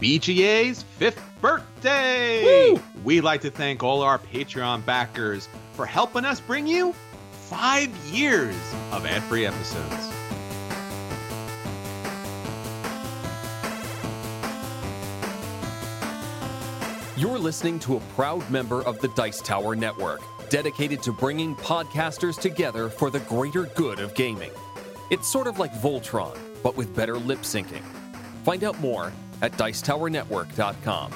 BGA's fifth birthday. Woo! We'd like to thank all our Patreon backers for helping us bring you five years of ad free episodes. You're listening to a proud member of the Dice Tower Network, dedicated to bringing podcasters together for the greater good of gaming. It's sort of like Voltron, but with better lip syncing. Find out more at Dicetowernetwork.com.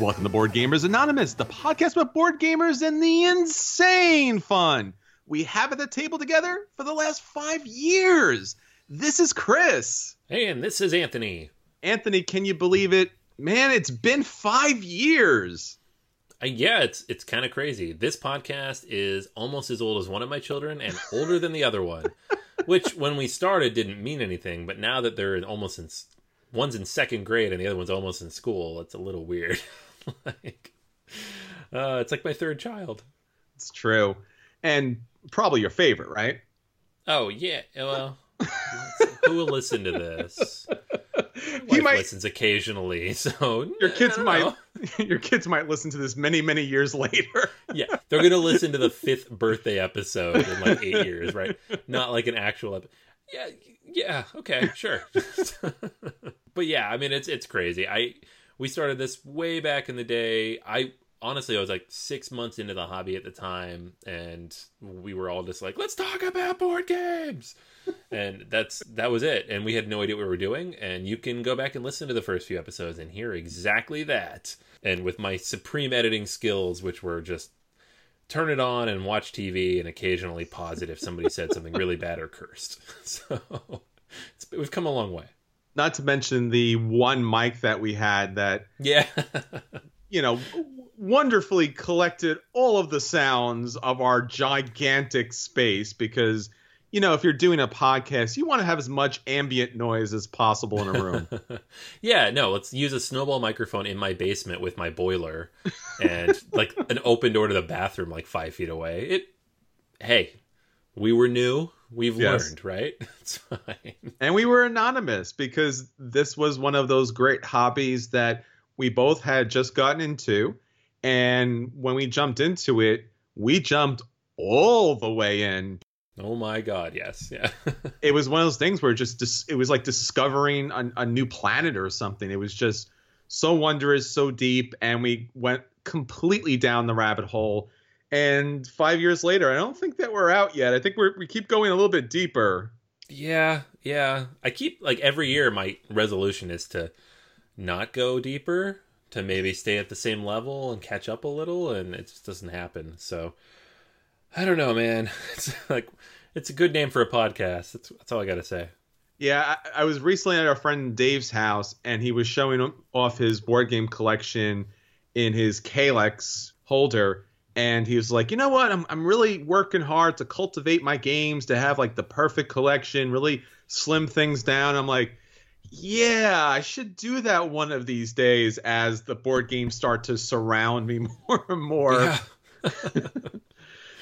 Welcome to Board Gamers Anonymous, the podcast about board gamers and the insane fun we have at the table together for the last five years. This is Chris. Hey, and this is Anthony. Anthony, can you believe it? Man, it's been five years. Uh, yeah, it's it's kind of crazy. This podcast is almost as old as one of my children and older than the other one, which when we started didn't mean anything, but now that they're in almost in one's in second grade and the other one's almost in school, it's a little weird. like, uh, it's like my third child. It's true. And probably your favorite, right? Oh yeah, well, who will listen to this? He might listens occasionally, so your kids might your kids might listen to this many, many years later. Yeah, they're gonna listen to the fifth birthday episode in like eight years, right? Not like an actual. Ep- yeah, yeah, okay, sure. but yeah, I mean, it's it's crazy. I we started this way back in the day. I honestly, I was like six months into the hobby at the time, and we were all just like, let's talk about board games. And that's that was it. And we had no idea what we were doing. And you can go back and listen to the first few episodes and hear exactly that. And with my supreme editing skills which were just turn it on and watch tv and occasionally pause it if somebody said something really bad or cursed. So it's, we've come a long way. Not to mention the one mic that we had that yeah. you know wonderfully collected all of the sounds of our gigantic space because you know if you're doing a podcast you want to have as much ambient noise as possible in a room yeah, no, let's use a snowball microphone in my basement with my boiler and like an open door to the bathroom like five feet away. It hey, we were new, we've Yes. learned, right? It's fine. and we were anonymous because this was one of those great hobbies that we both had just gotten into and when we jumped into it we jumped all the way in Oh my god, yes. Yeah. it was one of those things where just dis- it was like discovering a, a new planet or something. It was just so wondrous, so deep, and we went completely down the rabbit hole. And five years later, I don't think that we're out yet. I think we're, we keep going a little bit deeper. yeah, yeah. I keep like every year my resolution is to not go deeper, to maybe stay at the same level and catch up a little and it just doesn't happen. So I don't know, man. It's like it's a good name for a podcast. That's that's all I got to say. Yeah, I, I, was recently at our friend Dave's house, and he was showing off his board game collection in his Kallax holder, and he was like, "You know what? I'm I'm really working hard to cultivate my games to have like the perfect collection, really slim things down." I'm like, "Yeah, I should do that one of these days as the board games start to surround me more and more." Yeah.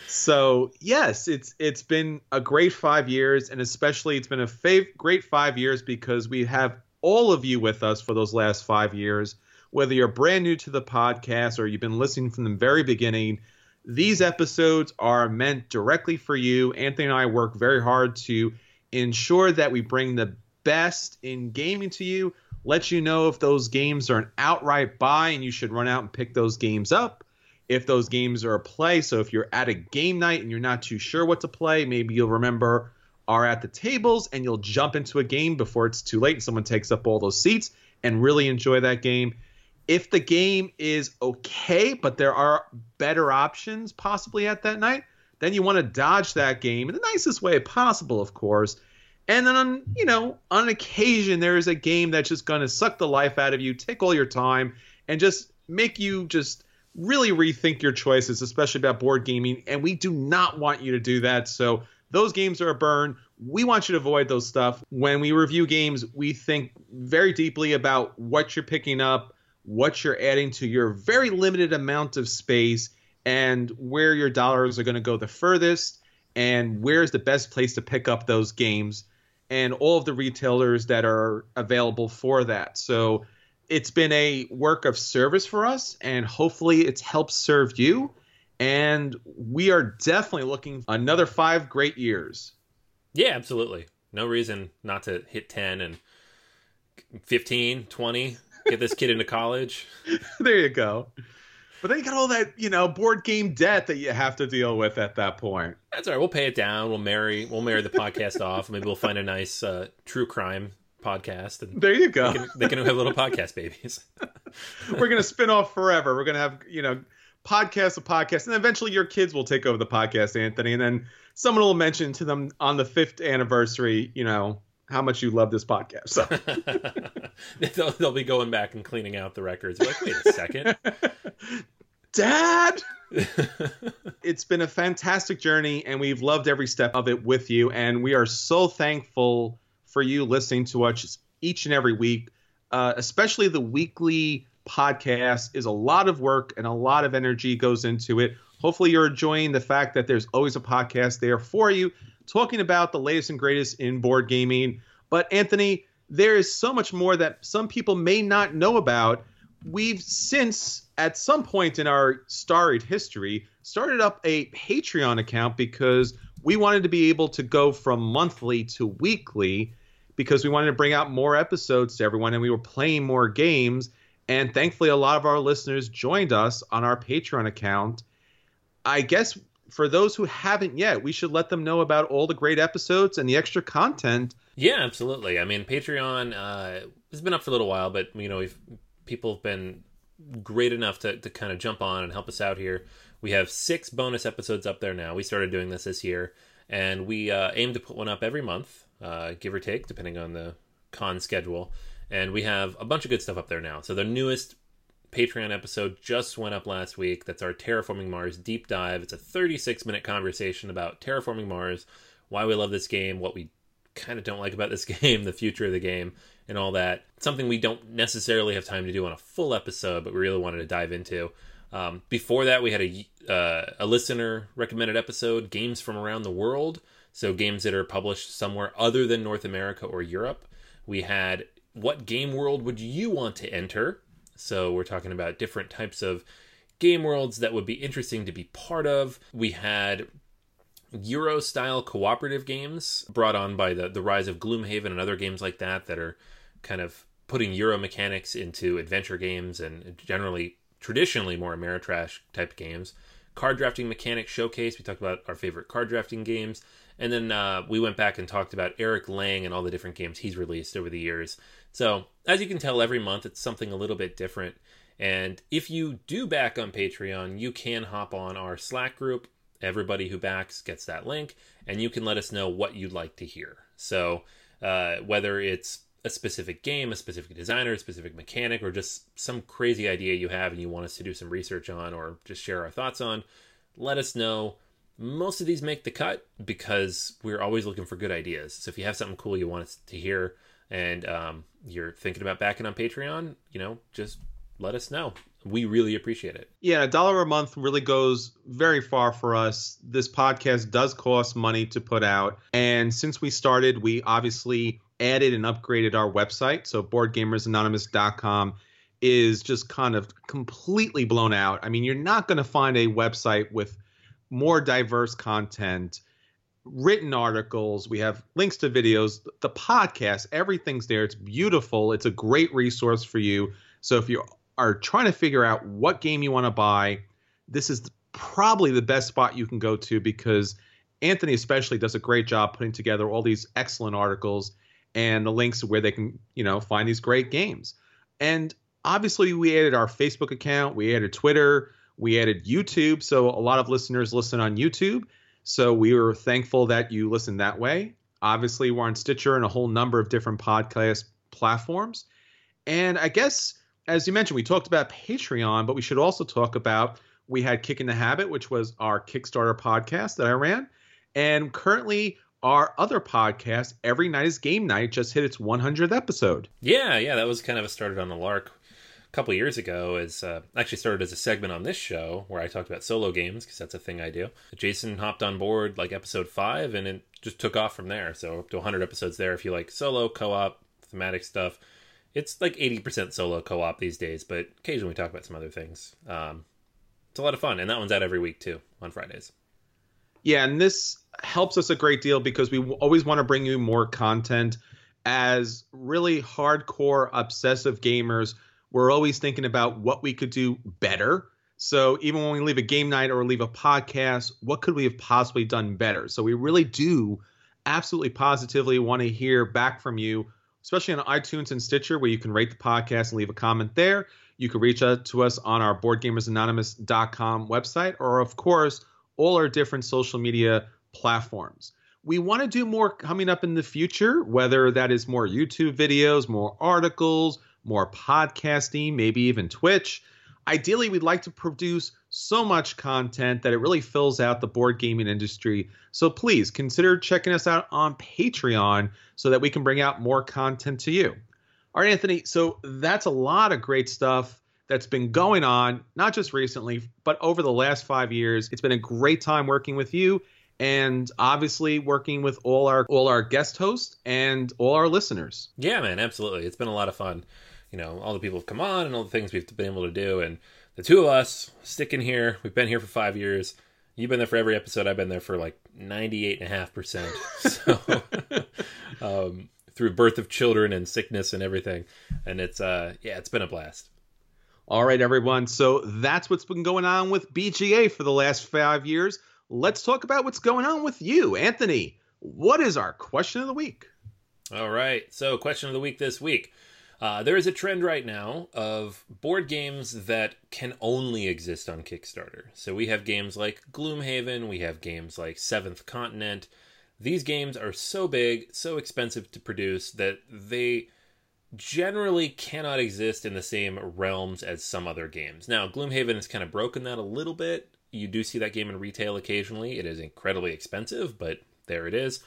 so yes, it's it's been a great five years, and especially it's been a fav- great five years because we have all of you with us for those last five years. Whether you're brand new to the podcast or you've been listening from the very beginning, these episodes are meant directly for you. Anthony and I work very hard to ensure that we bring the best in gaming to you, let you know if those games are an outright buy and you should run out and pick those games up if those games are a play. So if you're at a game night and you're not too sure what to play, maybe you'll remember are at the tables and you'll jump into a game before it's too late and someone takes up all those seats and really enjoy that game. If the game is okay, but there are better options possibly at that night, then you want to dodge that game in the nicest way possible, of course. And then on, you know, on occasion there is a game that's just going to suck the life out of you, take all your time and just make you just really rethink your choices, especially about board gaming. And we do not want you to do that. So those games are a burn. We want you to avoid those stuff. When we review games, we think very deeply about what you're picking up, what you're adding to your very limited amount of space, and where your dollars are going to go the furthest, and where's the best place to pick up those games, and all of the retailers that are available for that. So it's been a work of service for us, and hopefully it's helped serve you. And we are definitely looking another five great years. Yeah, absolutely. No reason not to hit 10 and 15, 20, get this kid into college. there you go. But then you got all that, you know, board game debt that you have to deal with at that point. That's all right. We'll pay it down. We'll marry. We'll marry the podcast off. Maybe we'll find a nice uh, true crime podcast. And there you go. They can, they can have little podcast babies. We're gonna spin off forever. We're gonna have you know podcast of podcast, and eventually your kids will take over the podcast, Anthony, and then someone will mention to them on the fifth anniversary, you know, how much you love this podcast. So. they'll, they'll, be going back and cleaning out the records. Like, wait a second, Dad. it's been a fantastic journey, and we've loved every step of it with you, and we are so thankful for you listening to us each and every week. Uh, especially the weekly podcast is a lot of work and a lot of energy goes into it. Hopefully, you're enjoying the fact that there's always a podcast there for you talking about the latest and greatest in board gaming. But, Anthony, there is so much more that some people may not know about. We've since, at some point in our storied history, started up a Patreon account because we wanted to be able to go from monthly to weekly because we wanted to bring out more episodes to everyone and we were playing more games. And thankfully, a lot of our listeners joined us on our Patreon account. I guess for those who haven't yet, we should let them know about all the great episodes and the extra content. Yeah, absolutely. I mean, Patreon uh, has been up for a little while, but you know, we've people have been great enough to, to kind of jump on and help us out here. We have six bonus episodes up there now. We started doing this this year, and we uh, aim to put one up every month uh, give or take, depending on the con schedule. And we have a bunch of good stuff up there now. So the newest Patreon episode just went up last week. That's our Terraforming Mars deep dive. It's a 36 minute conversation about Terraforming Mars, why we love this game, what we kind of don't like about this game, the future of the game, and all that. Something we don't necessarily have time to do on a full episode, but we really wanted to dive into. Um, before that, we had a uh, a listener recommended episode, games from around the world. So games that are published somewhere other than North America or Europe. We had what game world would you want to enter? So we're talking about different types of game worlds that would be interesting to be part of. We had Euro style cooperative games brought on by the, the rise of Gloomhaven and other games like that that are kind of putting Euro mechanics into adventure games and generally traditionally more Ameritrash type games. Card drafting mechanics showcase. We talked about our favorite card drafting games. And then uh, we went back and talked about Eric Lang and all the different games he's released over the years. So, as you can tell, every month it's something a little bit different. And if you do back on Patreon, you can hop on our Slack group Everybody who backs gets that link, and you can let us know what you'd like to hear. So, uh, whether it's a specific game, a specific designer, a specific mechanic, or just some crazy idea you have and you want us to do some research on or just share our thoughts on, let us know. Most of these make the cut because we're always looking for good ideas. So if you have something cool you want us to hear and um, you're thinking about backing on Patreon, you know, just let us know. We really appreciate it. Yeah, a dollar a month really goes very far for us. This podcast does cost money to put out. And since we started, we obviously added and upgraded our website. So boardgamersanonymous.com is just kind of completely blown out. I mean, you're not going to find a website with more diverse content, written articles, we have links to videos, the podcast, everything's there. It's beautiful. It's a great resource for you. So if you are trying to figure out what game you want to buy, this is probably the best spot you can go to because Anthony especially does a great job putting together all these excellent articles and the links where they can, you know, find these great games. And obviously we added our Facebook account, we added Twitter, we added YouTube, so a lot of listeners listen on YouTube. So we were thankful that you listen that way. Obviously, we're on Stitcher and a whole number of different podcast platforms. And I guess, as you mentioned, we talked about Patreon, but we should also talk about we had Kick in the Habit, which was our Kickstarter podcast that I ran. And currently, our other podcast, Every Night is Game Night, just hit its 100th episode. Yeah, yeah, that was kind of a started on a lark a couple years ago as uh, actually started as a segment on this show where I talked about solo games because that's a thing I do. Jason hopped on board like episode five and it just took off from there. So up to 100 episodes there if you like solo, co-op, thematic stuff. It's like 80% solo co-op these days, but occasionally we talk about some other things. Um, it's a lot of fun, and that one's out every week too on Fridays. Yeah, and this helps us a great deal because we always want to bring you more content. As really hardcore, obsessive gamers, we're always thinking about what we could do better. So even when we leave a game night or leave a podcast, what could we have possibly done better? So we really do absolutely positively want to hear back from you, especially on iTunes and Stitcher, where you can rate the podcast and leave a comment there. You can reach out to us on our boardgamersanonymous.com website, or of course, all our different social media platforms. We want to do more coming up in the future, whether that is more YouTube videos, more articles, more podcasting, maybe even Twitch. Ideally, we'd like to produce so much content that it really fills out the board gaming industry. So please consider checking us out on Patreon so that we can bring out more content to you. All right, Anthony. So that's a lot of great stuff that's been going on, not just recently, but over the last five years. It's been a great time working with you and obviously working with all our all our guest hosts and all our listeners. Yeah, man, absolutely. It's been a lot of fun. You know all the people have come on and all the things we've been able to do and the two of us sticking here. We've been here for five years. You've been there for every episode. I've been there for like 98.5% so um, through birth of children and sickness and everything. And it's uh yeah it's been a blast all right everyone. So that's what's been going on with bga for the last five years. Let's talk about what's going on with you. Anthony what is our question of the week? All right. So question of the week this week. Uh, there is a trend right now of board games that can only exist on Kickstarter. So we have games like Gloomhaven, we have games like Seventh Continent. These games are so big, so expensive to produce that they generally cannot exist in the same realms as some other games. Now, Gloomhaven has kind of broken that a little bit. You do see that game in retail occasionally. It is incredibly expensive, but there it is.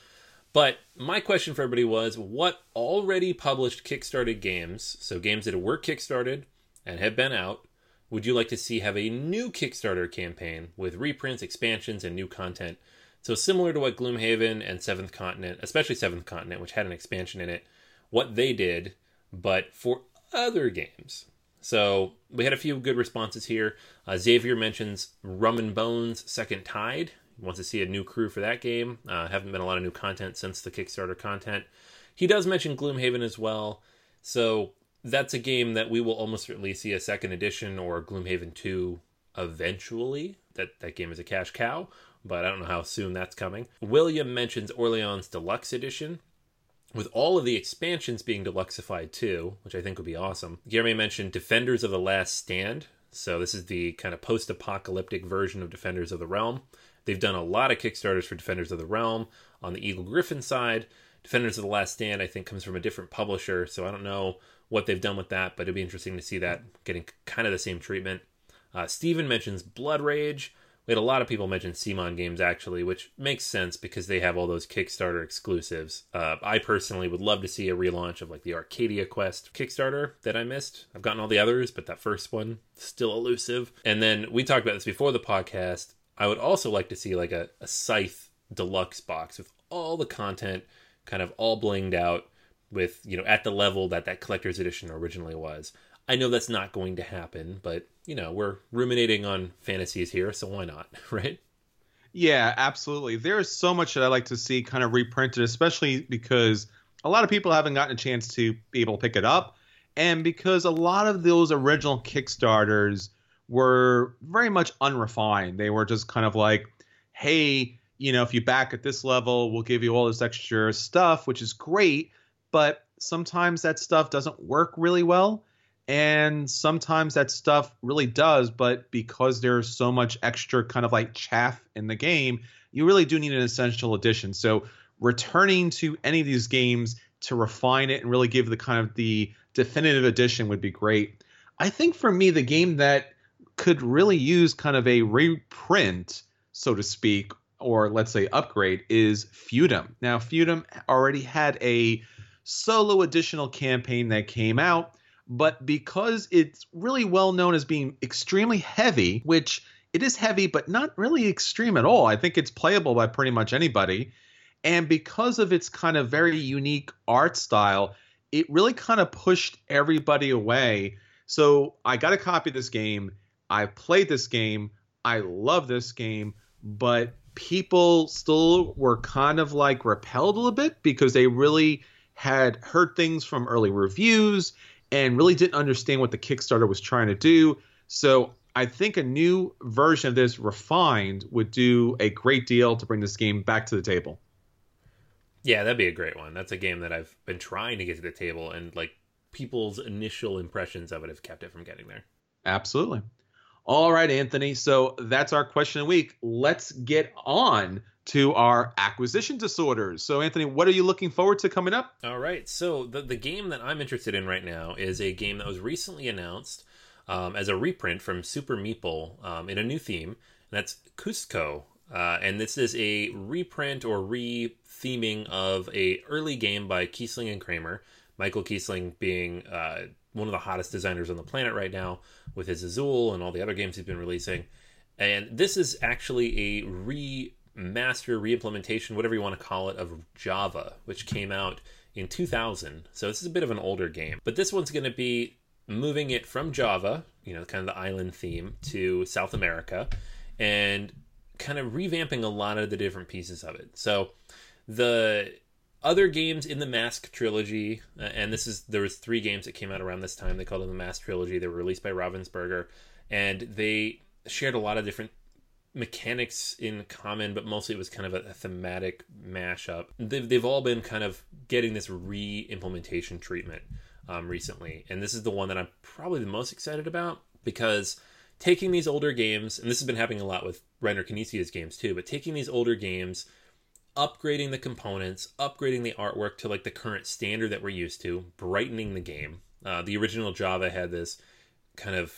But my question for everybody was what already published Kickstarted games, so games that were Kickstarted and have been out, would you like to see have a new Kickstarter campaign with reprints, expansions, and new content? So, similar to what Gloomhaven and Seventh Continent, especially Seventh Continent, which had an expansion in it, what they did, but for other games. So, we had a few good responses here. Uh, Xavier mentions Rum and Bones Second Tide, wants to see a new crew for that game. Uh, haven't been a lot of new content since the Kickstarter content. He does mention Gloomhaven as well, so that's a game that we will almost certainly see a second edition or Gloomhaven 2 eventually. That that game is a cash cow, but I don't know how soon that's coming. William mentions Orleans Deluxe Edition, with all of the expansions being deluxeified too, which I think would be awesome. Jeremy mentioned Defenders of the Last Stand. So this is the kind of post-apocalyptic version of Defenders of the Realm They've done a lot of Kickstarters for Defenders of the Realm on the Eagle-Gryphon side. Defenders of the Last Stand, I think, comes from a different publisher, so I don't know what they've done with that, but it'd be interesting to see that getting kind of the same treatment. Uh, Steven mentions Blood Rage. We had a lot of people mention CMON games actually, which makes sense because they have all those Kickstarter exclusives. Uh, I personally would love to see a relaunch of like the Arcadia Quest Kickstarter that I missed. I've gotten all the others, but that first one still elusive. And then we talked about this before the podcast. I would also like to see like a, a Scythe deluxe box with all the content kind of all blinged out with you know at the level that that collector's edition originally was. I know that's not going to happen, but you know we're ruminating on fantasies here, so why not, right? Yeah, absolutely. There is so much that I like to see kind of reprinted, especially because a lot of people haven't gotten a chance to be able to pick it up, and because a lot of those original Kickstarters were very much unrefined. They were just kind of like, hey, you know, if you back at this level, we'll give you all this extra stuff, which is great but sometimes that stuff doesn't work really well and sometimes that stuff really does but because there's so much extra kind of like chaff in the game you really do need an essential edition so returning to any of these games to refine it and really give the kind of the definitive edition would be great i think for me the game that could really use kind of a reprint so to speak or let's say upgrade is feudum now feudum already had a solo additional campaign that came out. But because it's really well known as being extremely heavy, which it is heavy, but not really extreme at all. I think it's playable by pretty much anybody. And because of its kind of very unique art style, it really kind of pushed everybody away. So I got a copy of this game. I played this game. I love this game, but people still were kind of like repelled a little bit because they really had heard things from early reviews and really didn't understand what the Kickstarter was trying to do. So I think a new version of this refined would do a great deal to bring this game back to the table. Yeah, that'd be a great one. That's a game that I've been trying to get to the table, and like people's initial impressions of it have kept it from getting there. Absolutely. All right, Anthony. So that's our question of the week. Let's get on to our acquisition disorders. So, Anthony, what are you looking forward to coming up? All right. So, the, the game that I'm interested in right now is a game that was recently announced um, as a reprint from Super Meeple um, in a new theme, and that's Cuzco. Uh, and this is a reprint or re-theming of a early game by Kiesling and Kramer. Michael Kiesling being uh, one of the hottest designers on the planet right now with his Azul and all the other games he's been releasing. And this is actually a re master reimplementation, whatever you want to call it, of Java, which came out in 2000. So this is a bit of an older game. But this one's going to be moving it from Java, you know, kind of the island theme, to South America and kind of revamping a lot of the different pieces of it. So the other games in the Mask trilogy, uh, and this is there was three games that came out around this time. They called them the Mask trilogy. They were released by Ravensburger, and they shared a lot of different mechanics in common, but mostly it was kind of a, a thematic mashup. They've, they've all been kind of getting this re implementation treatment um, recently. And this is the one that I'm probably the most excited about because taking these older games, and this has been happening a lot with Reiner Knizia's games too, but taking these older games, upgrading the components, upgrading the artwork to like the current standard that we're used to, brightening the game. Uh, the original Java had this kind of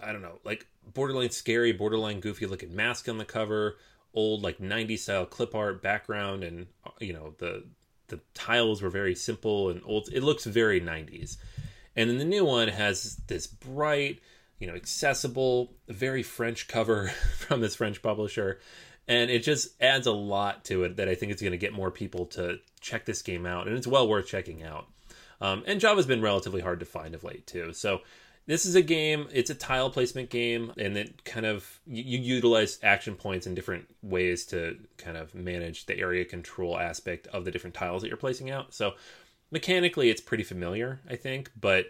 I don't know, like borderline scary, borderline goofy looking mask on the cover, old like 90s style clip art background, and uh, you know the the tiles were very simple and old. It looks very 90s. And then the new one has this bright, you know, accessible, very French cover from this French publisher. And it just adds a lot to it that I think it's going to get more people to check this game out. And it's well worth checking out. Um, and Java's been relatively hard to find of late, too. So this is a game it's a tile placement game and it kind of you, you, utilize action points in different ways to kind of manage the area control aspect of the different tiles that you're placing out. So mechanically it's pretty familiar i think but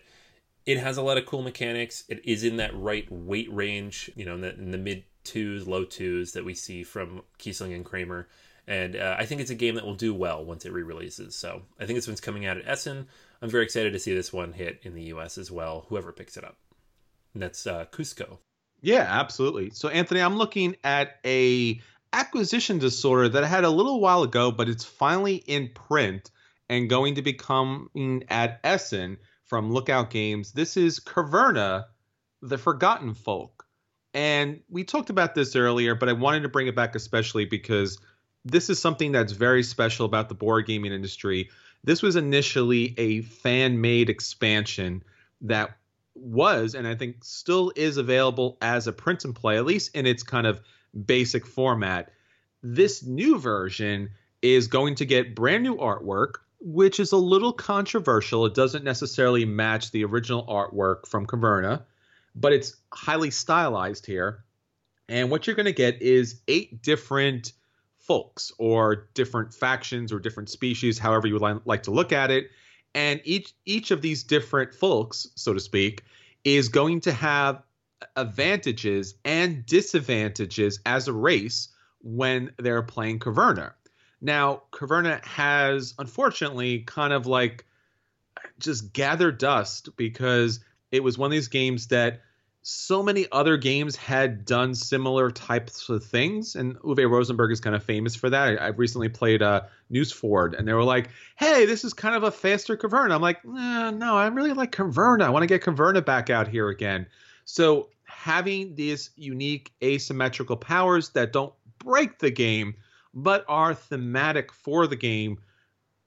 it has a lot of cool mechanics. It is in that right weight range you know in the, in the mid twos low twos that we see from kiesling and kramer. And uh, i think it's a game that will do well once it re-releases. So i think this one's coming out at essen I'm very excited to see this one hit in the US as well, whoever picks it up. And that's uh, Cuzco. Yeah, absolutely. So, Anthony, I'm looking at a acquisition disorder that I had a little while ago, but it's finally in print and going to be coming at Essen from Lookout Games. This is Caverna, the Forgotten Folk. And we talked about this earlier, but I wanted to bring it back especially because this is something that's very special about the board gaming industry. This was initially a fan made expansion that was, and I think still is available as a print and play, at least in its kind of basic format. This new version is going to get brand new artwork, which is a little controversial. It doesn't necessarily match the original artwork from Caverna, but it's highly stylized here. And what you're going to get is eight different folks or different factions or different species, however you would like to look at it. And each each of these different folks, so to speak, is going to have advantages and disadvantages as a race when they're playing Caverna. Now, Caverna has unfortunately kind of like just gathered dust because it was one of these games that so many other games had done similar types of things, and Uwe Rosenberg is kind of famous for that. I, I recently played uh, Nusfjord, and they were like, "Hey, this is kind of a faster Caverna." I'm like, eh, "No, I really like Caverna. I want to get Caverna back out here again." So having these unique asymmetrical powers that don't break the game but are thematic for the game,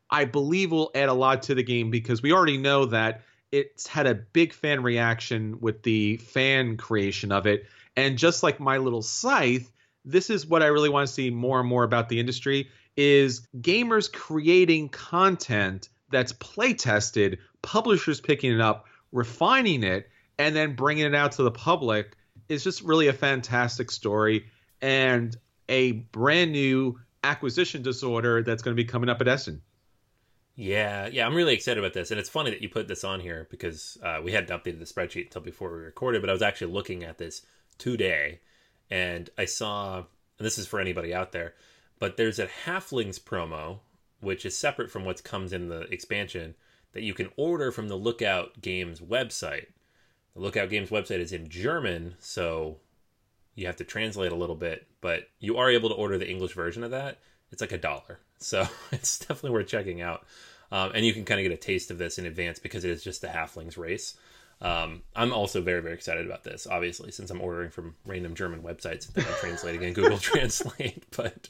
I believe will add a lot to the game because we already know that it's had a big fan reaction with the fan creation of it. And just like my little scythe, this is what I really want to see more and more about the industry is gamers creating content that's play tested, publishers picking it up, refining it, and then bringing it out to the public is just really a fantastic story and a brand new acquisition disorder that's going to be coming up at Essen. Yeah, yeah, I'm really excited about this, and it's funny that you put this on here because uh, we hadn't updated the spreadsheet until before we recorded. But I was actually looking at this today, and I saw, and this is for anybody out there, but there's a Halflings promo which is separate from what comes in the expansion that you can order from the Lookout Games website. The Lookout Games website is in German, so you have to translate a little bit, but you are able to order the English version of that. It's like a dollar, so it's definitely worth checking out. Um, and you can kind of get a taste of this in advance because it is just the halflings race. Um, I'm also very, very excited about this, obviously, since I'm ordering from random German websites that I'm translating in Google Translate. But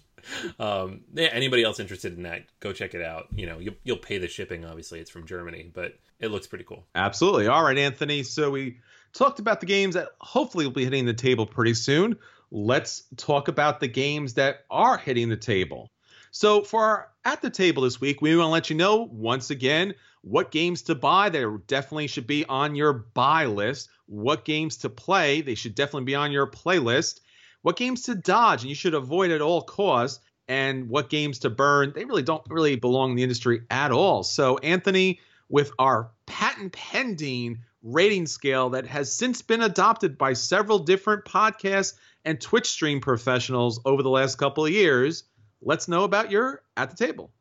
um, yeah, anybody else interested in that, go check it out. You know, you'll, you'll pay the shipping. Obviously, it's from Germany, but it looks pretty cool. Absolutely. All right, Anthony. So we talked about the games that hopefully will be hitting the table pretty soon. Let's talk about the games that are hitting the table. So for our at the table this week, we want to let you know once again what games to buy. They definitely should be on your buy list. What games to play. They should definitely be on your playlist. What games to dodge and you should avoid at all costs. And what games to burn. They really don't really belong in the industry at all. So Anthony, with our patent pending rating scale that has since been adopted by several different podcasts and Twitch stream professionals over the last couple of years let's know about your at the table.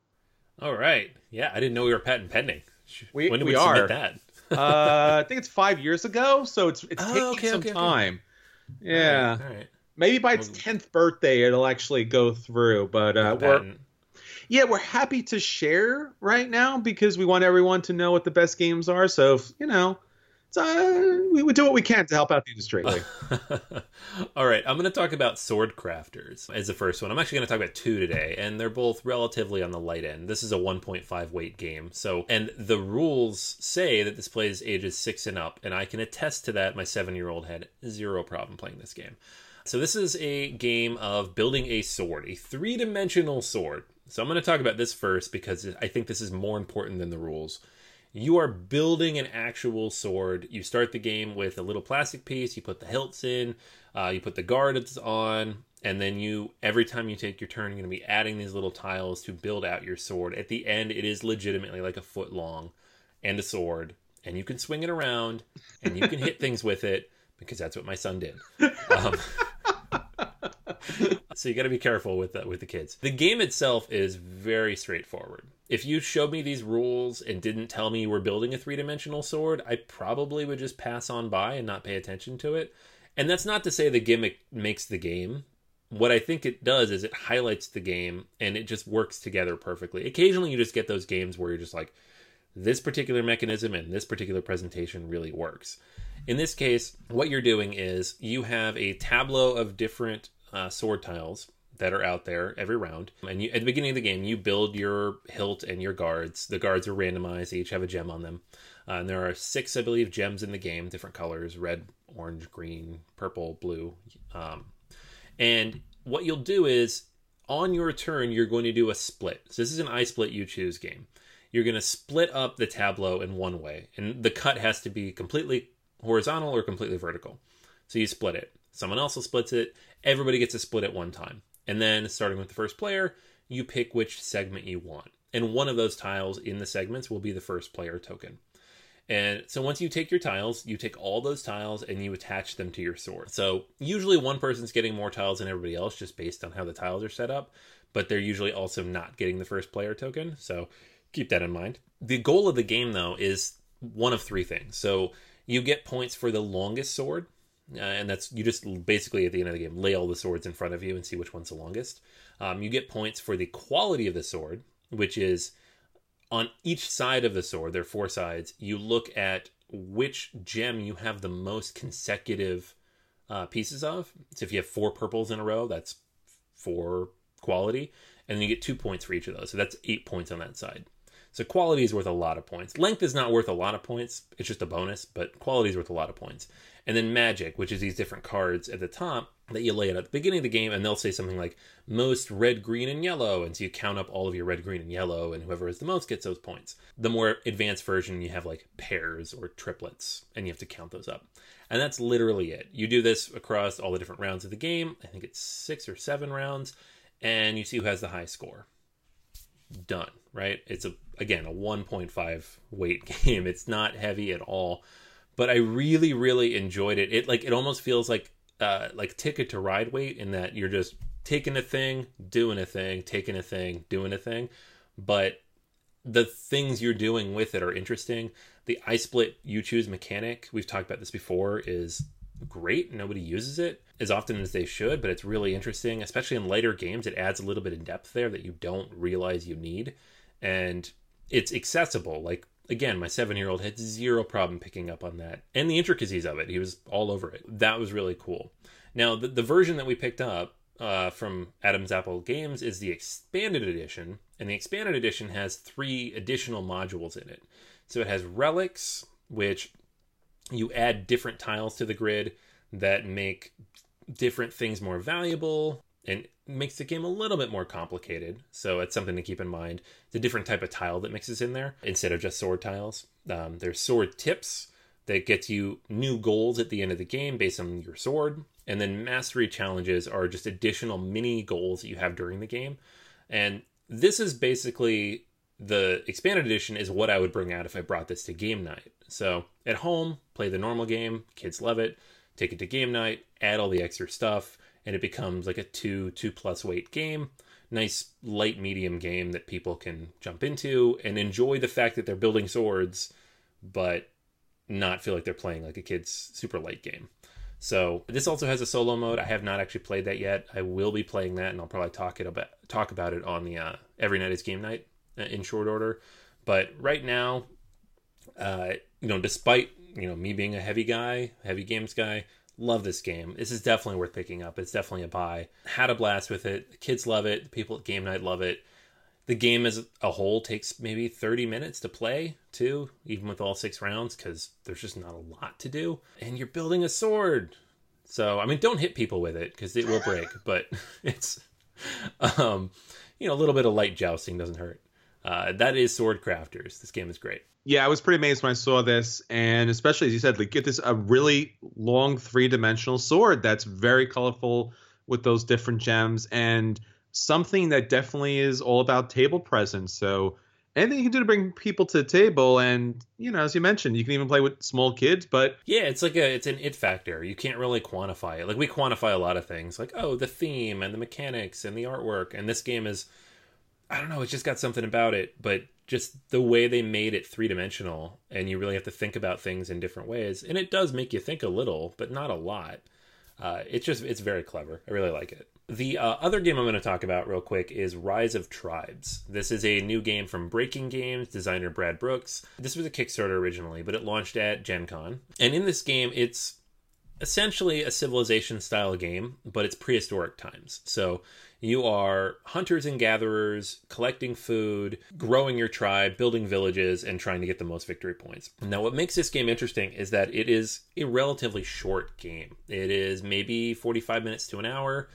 All right. Yeah, I didn't know we were patent pending. We, when did we, we are. that? uh, I think it's five years ago, so it's it's oh, taking okay, some okay, time. Okay. Yeah. All right, all right. Maybe by its tenth birthday, it'll actually go through. But uh, we're yeah, we're happy to share right now because we want everyone to know what the best games are. So if, you know, so we would do what we can to help out the industry. All right, I'm going to talk about Swordcrafters as the first one. I'm actually going to talk about two today, and they're both relatively on the light end. This is a 1.5 weight game, so and the rules say that this plays ages six and up, and I can attest to that. My seven year old had zero problem playing this game. So this is a game of building a sword, a three dimensional sword. So I'm going to talk about this first because I think this is more important than the rules you are building an actual sword. You start the game with a little plastic piece, you put the hilts in, uh, you put the guards on, and then you, every time you take your turn, you're going to be adding these little tiles to build out your sword. At the end, it is legitimately like a foot long and a sword, and you can swing it around and you can hit things with it because that's what my son did. Um, so you got to be careful with that with the kids. The game itself is very straightforward. If you showed me these rules and didn't tell me you were building a three-dimensional sword, I probably would just pass on by and not pay attention to it. And that's not to say the gimmick makes the game. what I think it does is it highlights the game and it just works together perfectly. Occasionally, you just get those games where you're just like, this particular mechanism and this particular presentation really works. In this case, what you're doing is you have a tableau of different uh, sword tiles that are out there every round. And you, at the beginning of the game, you build your hilt and your guards. The guards are randomized, they each have a gem on them. Uh, and there are six, I believe, gems in the game, different colors red, orange, green, purple, blue. Um, and what you'll do is on your turn, you're going to do a split. So this is an I split you choose game. You're going to split up the tableau in one way, and the cut has to be completely horizontal or completely vertical. So you split it. Someone else will split it. Everybody gets a split at one time. And then, starting with the first player, you pick which segment you want. And one of those tiles in the segments will be the first player token. And so once you take your tiles, you take all those tiles and you attach them to your sword. So usually one person's getting more tiles than everybody else just based on how the tiles are set up, but they're usually also not getting the first player token. So keep that in mind. The goal of the game though is one of three things. So you get points for the longest sword, uh, and that's you just basically at the end of the game lay all the swords in front of you and see which one's the longest. Um, you get points for the quality of the sword, which is on each side of the sword, there are four sides, you look at which gem you have the most consecutive uh, pieces of. So if you have four purples in a row, that's four quality. And then you get two points for each of those. So that's eight points on that side. So quality is worth a lot of points. Length is not worth a lot of points. It's just a bonus, but quality is worth a lot of points. And then magic, which is these different cards at the top, that you lay it at the beginning of the game, and they'll say something like most red, green, and yellow. And so you count up all of your red, green, and yellow, and whoever has the most gets those points. The more advanced version, you have like pairs or triplets, and you have to count those up. And that's literally it. You do this across all the different rounds of the game. I think it's six or seven rounds, and you see who has the high score. Done, right? It's a again a 1.5 weight game. It's not heavy at all, but I really, really enjoyed it. It like it almost feels like uh, like ticket to ride weight in that you're just taking a thing, doing a thing, taking a thing, doing a thing, but the things you're doing with it are interesting. The I split you choose mechanic, we've talked about this before, is great. Nobody uses it as often as they should, but it's really interesting, especially in later games. It adds a little bit of depth there that you don't realize you need. And it's accessible. Like again, my seven year old had zero problem picking up on that and the intricacies of it. He was all over it. That was really cool. Now, the, the version that we picked up uh, from Adam's Apple Games is the expanded edition, and the expanded edition has three additional modules in it. So it has relics, which you add different tiles to the grid that make different things more valuable and makes the game a little bit more complicated. So it's something to keep in mind. A different type of tile that mixes in there instead of just sword tiles. Um, there's sword tips that gets you new goals at the end of the game based on your sword. And then mastery challenges are just additional mini goals that you have during the game. And this is basically the expanded edition is what I would bring out if I brought this to game night. So at home, play the normal game, kids love it. Take it to game night, add all the extra stuff and it becomes like a two two plus weight game nice light medium game that people can jump into and enjoy the fact that they're building swords but not feel like they're playing like a kid's super light game so this also has a solo mode i have not actually played that yet i will be playing that and i'll probably talk it about talk about it on the uh, every night is game night in short order but right now uh, you know despite you know me being a heavy guy heavy games guy love this game. This is definitely worth picking up. It's definitely a buy. Had a blast with it. The kids love it. The people at game night love it. The game as a whole takes maybe 30 minutes to play, too, even with all six rounds, because there's just not a lot to do. And you're building a sword. So, I mean, don't hit people with it because it will break, but it's, um, you know, a little bit of light jousting doesn't hurt. Uh, that is Swordcrafters. This game is great yeah, I was pretty amazed when I saw this, and especially as you said, like get this a really long three dimensional sword that's very colorful with those different gems, and something that definitely is all about table presence. So anything you can do to bring people to the table, and you know, as you mentioned, you can even play with small kids. But yeah, it's like a it's an it factor. You can't really quantify it. Like we quantify a lot of things, like oh, the theme and the mechanics and the artwork, and this game is. I don't know, it's just got something about it, but just the way they made it three dimensional and you really have to think about things in different ways and it does make you think a little but not a lot Uh, it's just it's very clever. I really like it. The uh, other game I'm going to talk about real quick is Rise of Tribes. This is a new game from Breaking Games, designer Brad Brooks. This was a Kickstarter originally, but it launched at Gen Con. And in this game, it's essentially a civilization style game, but it's prehistoric times. So you are hunters and gatherers, collecting food, growing your tribe, building villages, and trying to get the most victory points. Now, what makes this game interesting is that it is a relatively short game. It is maybe 45 minutes to an hour.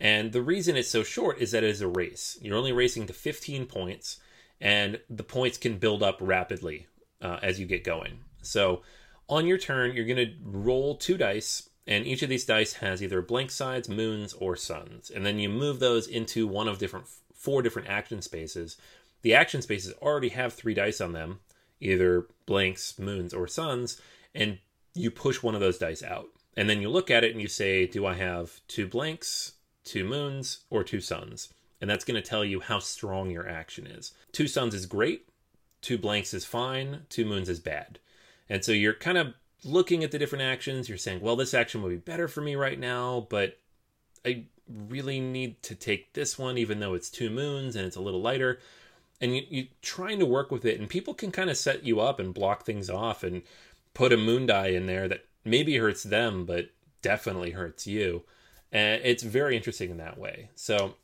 And the reason it's so short is that it is a race. You're only racing to 15 points, and the points can build up rapidly uh, as you get going. So, on your turn, you're going to roll two dice and each of these dice has either blank sides, moons, or suns. And then you move those into one of different four different action spaces. The action spaces already have three dice on them, either blanks, moons, or suns, and you push one of those dice out. And then you look at it and you say, Do I have two blanks, two moons, or two suns? And that's going to tell you how strong your action is. Two suns is great, two blanks is fine, two moons is bad. And so you're kind of looking at the different actions, you're saying, well, this action would be better for me right now, but I really need to take this one, even though it's two moons and it's a little lighter. And you, you're trying to work with it, and people can kind of set you up and block things off and put a moon die in there that maybe hurts them, but definitely hurts you. And it's very interesting in that way. So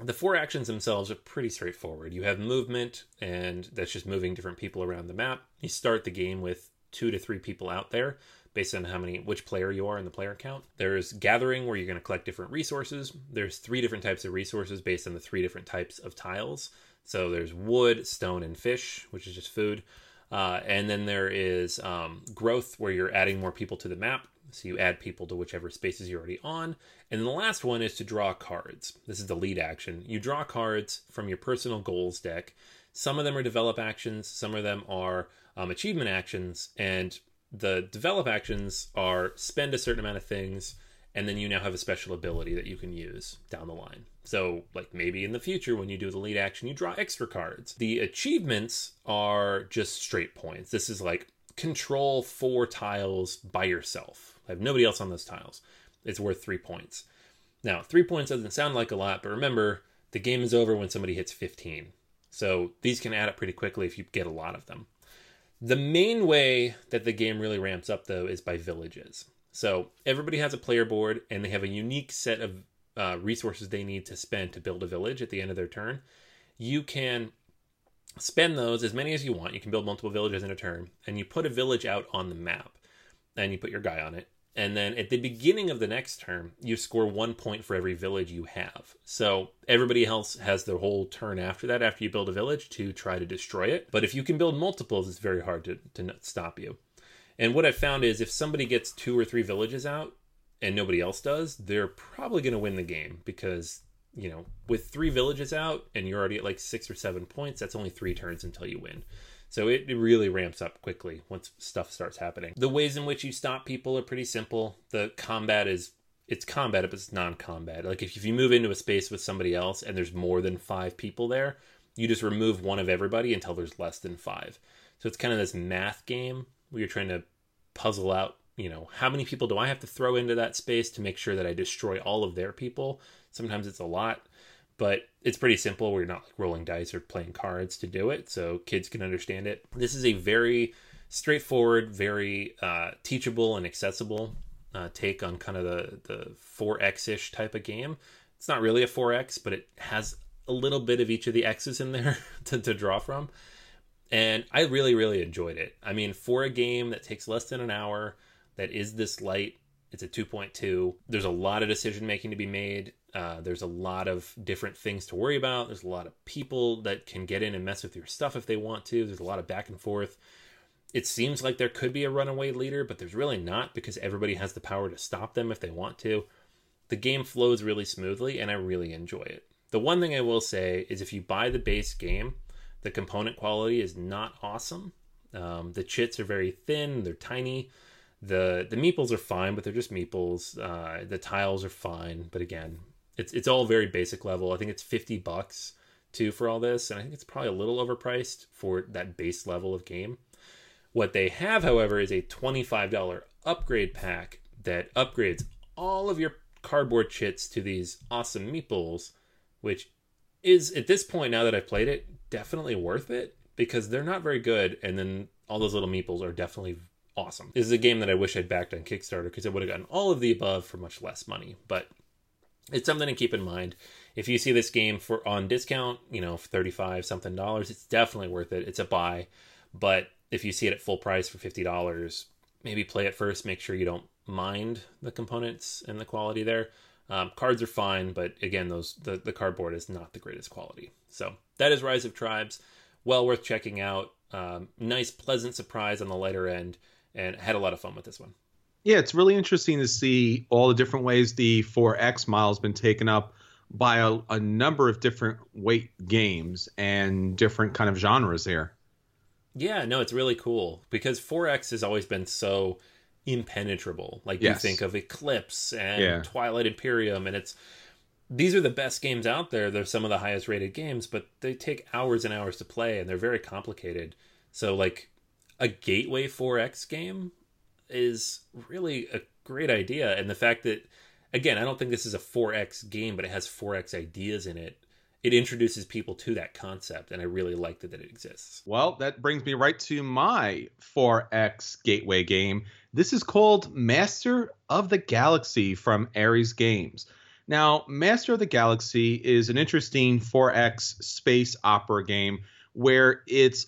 the four actions themselves are pretty straightforward. You have movement, and that's just moving different people around the map. You start the game with two to three people out there based on how many which player you are in the player count. There's gathering where you're going to collect different resources. There's three different types of resources based on the three different types of tiles. So there's wood, stone, and fish, which is just food. Uh, and then there is um, growth where you're adding more people to the map. So you add people to whichever spaces you're already on. And the last one is to draw cards. This is the lead action. You draw cards from your personal goals deck. Some of them are develop actions, some of them are um, achievement actions, and the develop actions are spend a certain amount of things, and then you now have a special ability that you can use down the line. So, like maybe in the future, when you do the lead action, you draw extra cards. The achievements are just straight points. This is like control four tiles by yourself. I have nobody else on those tiles. It's worth three points. Now, three points doesn't sound like a lot, but remember, the game is over when somebody hits 15. So these can add up pretty quickly if you get a lot of them. The main way that the game really ramps up, though, is by villages. So everybody has a player board, and they have a unique set of uh, resources they need to spend to build a village at the end of their turn. You can spend those as many as you want. You can build multiple villages in a turn, and you put a village out on the map, and you put your guy on it. And then at the beginning of the next turn, you score one point for every village you have. So everybody else has their whole turn after that, after you build a village, to try to destroy it. But if you can build multiples, it's very hard to, to stop you. And what I've found is if somebody gets two or three villages out and nobody else does, they're probably going to win the game because, you know, with three villages out and you're already at like six or seven points, that's only three turns until you win. So it, it really ramps up quickly once stuff starts happening. The ways in which you stop people are pretty simple. The combat is it's combat, but it's non-combat. Like if, if you move into a space with somebody else and there's more than five people there, you just remove one of everybody until there's less than five. So it's kind of this math game where you're trying to puzzle out, you know, how many people do I have to throw into that space to make sure that I destroy all of their people? Sometimes it's a lot but it's pretty simple. We're not like rolling dice or playing cards to do it, so kids can understand it. This is a very straightforward, very uh, teachable and accessible uh, take on kind of the the 4x ish type of game. It's not really a 4x, but it has a little bit of each of the x's in there to, to draw from. And I really, really enjoyed it. I mean, for a game that takes less than an hour, that is this light, it's a 2.2. There's a lot of decision making to be made. Uh, there's a lot of different things to worry about. There's a lot of people that can get in and mess with your stuff if they want to. There's a lot of back and forth. It seems like there could be a runaway leader, but there's really not because everybody has the power to stop them if they want to. The game flows really smoothly, and I really enjoy it. The one thing I will say is if you buy the base game, the component quality is not awesome. Um, the chits are very thin, they're tiny. The the meeples are fine, but they're just meeples. Uh, the tiles are fine, but again, it's it's all very basic level. I think it's 50 bucks too for all this, and I think it's probably a little overpriced for that base level of game. What they have, however, is a $25 upgrade pack that upgrades all of your cardboard chits to these awesome meeples, which is at this point now that I've played it, definitely worth it because they're not very good, and then all those little meeples are definitely awesome. This is a game that I wish I'd backed on Kickstarter because I would have gotten all of the above for much less money, but it's something to keep in mind. If you see this game for on discount, you know, 35 something dollars, it's definitely worth it. It's a buy. But if you see it at full price for $50, maybe play it first, make sure you don't mind the components and the quality there. Um, cards are fine, but again, those the, the cardboard is not the greatest quality. So that is Rise of Tribes. Well worth checking out. Um, nice, pleasant surprise on the lighter end, and had a lot of fun with this one. Yeah, it's really interesting to see all the different ways the 4X model has been taken up by a, a number of different weight games and different kind of genres here. Yeah, no, it's really cool because 4X has always been so impenetrable. Like yes. you think of Eclipse and yeah. Twilight Imperium, and it's these are the best games out there. They're some of the highest rated games, but they take hours and hours to play, and they're very complicated. So, like a gateway 4X game is really a great idea, and the fact that again, I don't think this is a 4X game, but it has 4X ideas in it it introduces people to that concept and i really like that, that it exists. Well that brings me right to my 4x gateway game. This is called master of the galaxy from ares games. Now master of the galaxy is an interesting 4x space opera game where it's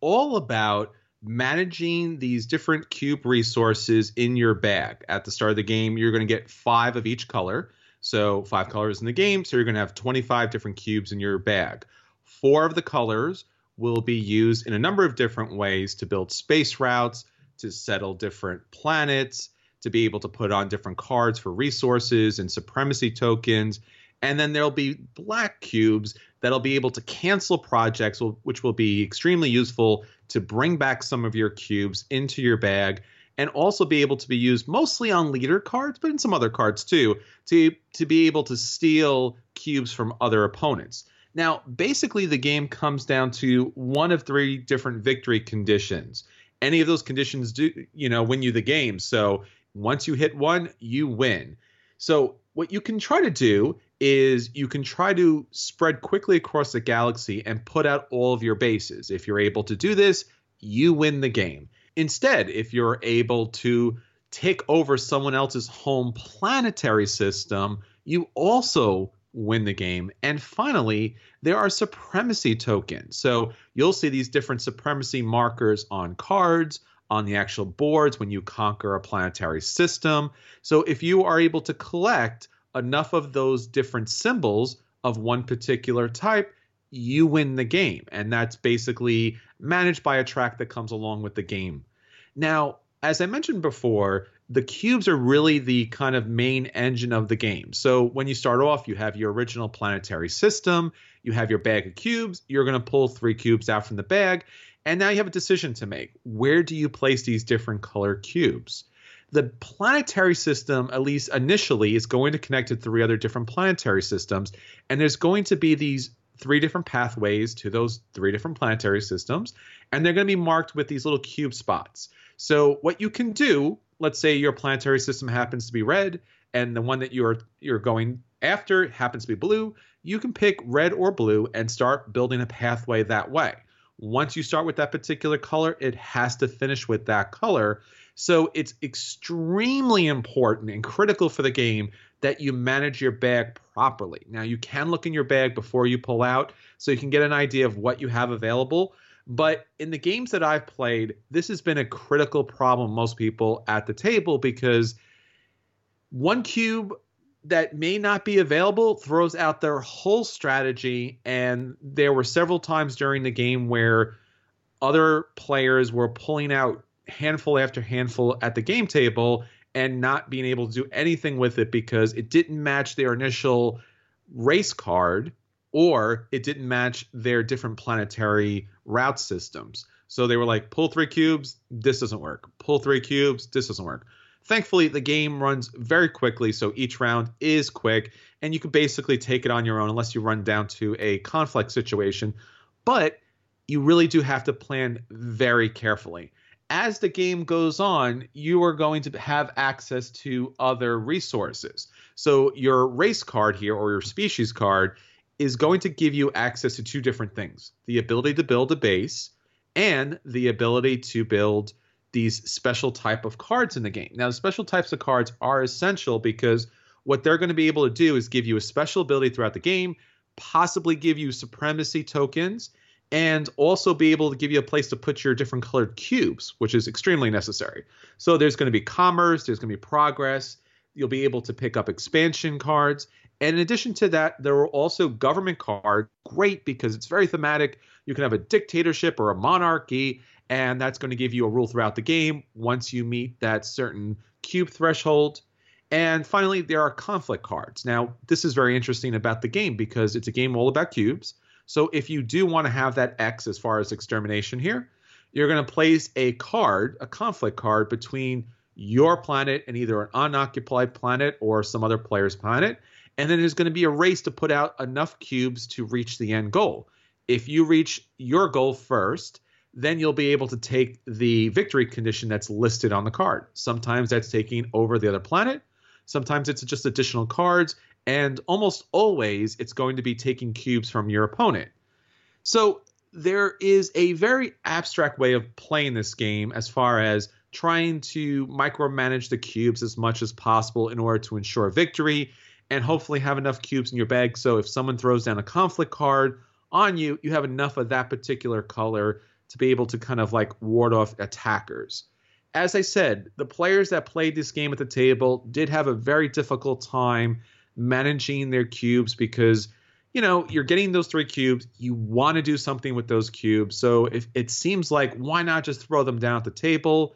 all about managing these different cube resources in your bag at the start of the game you're going to get five of each color so five colors in the game, so you're going to have 25 different cubes in your bag. Four of the colors will be used in a number of different ways to build space routes, to settle different planets, to be able to put on different cards for resources and supremacy tokens. And then there'll be black cubes that'll be able to cancel projects, which will be extremely useful to bring back some of your cubes into your bag and also be able to be used mostly on leader cards, but in some other cards too, to to be able to steal cubes from other opponents. Now, basically, the game comes down to one of three different victory conditions. Any of those conditions do, you know, win you the game. So once you hit one, you win. So what you can try to do is you can try to spread quickly across the galaxy and put out all of your bases. If you're able to do this, you win the game. Instead, if you're able to take over someone else's home planetary system, you also win the game. And finally, there are supremacy tokens. So you'll see these different supremacy markers on cards, on the actual boards when you conquer a planetary system. So if you are able to collect enough of those different symbols of one particular type, you win the game. And that's basically managed by a track that comes along with the game. Now, as I mentioned before, the cubes are really the kind of main engine of the game. So when you start off, you have your original planetary system, you have your bag of cubes, you're going to pull three cubes out from the bag, and now you have a decision to make. Where do you place these different color cubes? The planetary system, at least initially, is going to connect to three other different planetary systems, and there's going to be these three different pathways to those three different planetary systems, and they're going to be marked with these little cube spots. So what you can do, let's say your planetary system happens to be red and the one that you're you're going after happens to be blue, you can pick red or blue and start building a pathway that way. Once you start with that particular color, it has to finish with that color. So it's extremely important and critical for the game that you manage your bag properly. Now, you can look in your bag before you pull out so you can get an idea of what you have available. But in the games that I've played, this has been a critical problem most people at the table because one cube that may not be available throws out their whole strategy. And there were several times during the game where other players were pulling out handful after handful at the game table and not being able to do anything with it because it didn't match their initial race card or it didn't match their different planetary route systems. So they were like, pull three cubes, this doesn't work. Pull three cubes, this doesn't work. Thankfully, the game runs very quickly, so each round is quick, and you can basically take it on your own unless you run down to a conflict situation. But you really do have to plan very carefully. As the game goes on, you are going to have access to other resources. So your race card here or your species card is going to give you access to two different things the ability to build a base and the ability to build these special type of cards in the game. Now, the special types of cards are essential because what they're going to be able to do is give you a special ability throughout the game, possibly give you supremacy tokens, and also be able to give you a place to put your different colored cubes, which is extremely necessary. So there's going to be commerce, there's going to be progress. You'll be able to pick up expansion cards. And in addition to that, there are also government cards. Great because it's very thematic. You can have a dictatorship or a monarchy, and that's going to give you a rule throughout the game once you meet that certain cube threshold. And finally, there are conflict cards. Now, this is very interesting about the game because it's a game all about cubes. So if you do want to have that X as far as extermination here, you're going to place a card, a conflict card between your planet and either an unoccupied planet or some other player's planet. And then there's going to be a race to put out enough cubes to reach the end goal. If you reach your goal first, then you'll be able to take the victory condition that's listed on the card. Sometimes that's taking over the other planet. Sometimes it's just additional cards and almost always it's going to be taking cubes from your opponent. So there is a very abstract way of playing this game as far as trying to micromanage the cubes as much as possible in order to ensure victory and hopefully have enough cubes in your bag so if someone throws down a conflict card on you, you have enough of that particular color to be able to kind of like ward off attackers. As I said, the players that played this game at the table did have a very difficult time managing their cubes because you know you're getting those three cubes. You want to do something with those cubes. So if it seems like why not just throw them down at the table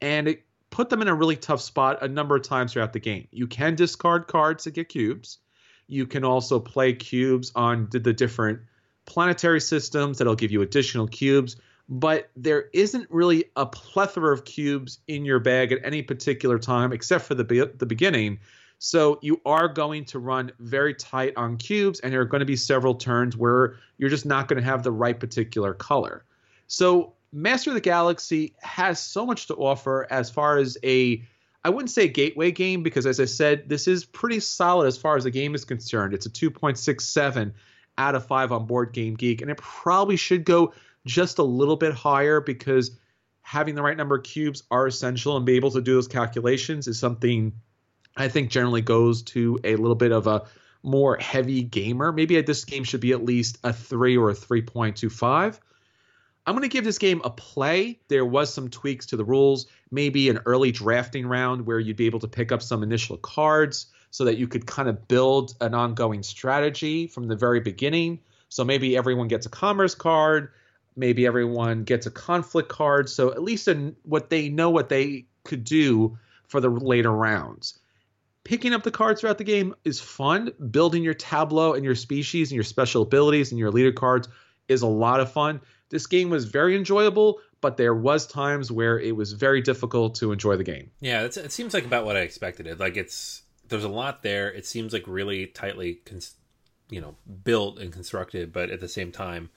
and it put them in a really tough spot a number of times throughout the game. You can discard cards to get cubes. You can also play cubes on the different planetary systems that'll give you additional cubes but there isn't really a plethora of cubes in your bag at any particular time except for the be- the beginning so you are going to run very tight on cubes, and there are going to be several turns where you're just not going to have the right particular color. So Master of the Galaxy has so much to offer as far as a I wouldn't say gateway game because as I said, this is pretty solid as far as the game is concerned. It's a 2.67 out of 5 on Board Game Geek, and it probably should go just a little bit higher because having the right number of cubes are essential and be able to do those calculations is something I think generally goes to a little bit of a more heavy gamer. Maybe this game should be at least a 3 or a 3.25. I'm going to give this game a play. There was some tweaks to the rules, maybe an early drafting round where you'd be able to pick up some initial cards so that you could kind of build an ongoing strategy from the very beginning. So maybe everyone gets a commerce card, maybe everyone gets a conflict card, so at least in what they know what they could do for the later rounds picking up the cards throughout the game is fun. Building your tableau and your species and your special abilities and your leader cards is a lot of fun. This game was very enjoyable, but there was times where it was very difficult to enjoy the game. Yeah, it seems like about what I expected. It like it's there's a lot there. It seems like really tightly, cons- you know, built and constructed, but at the same time,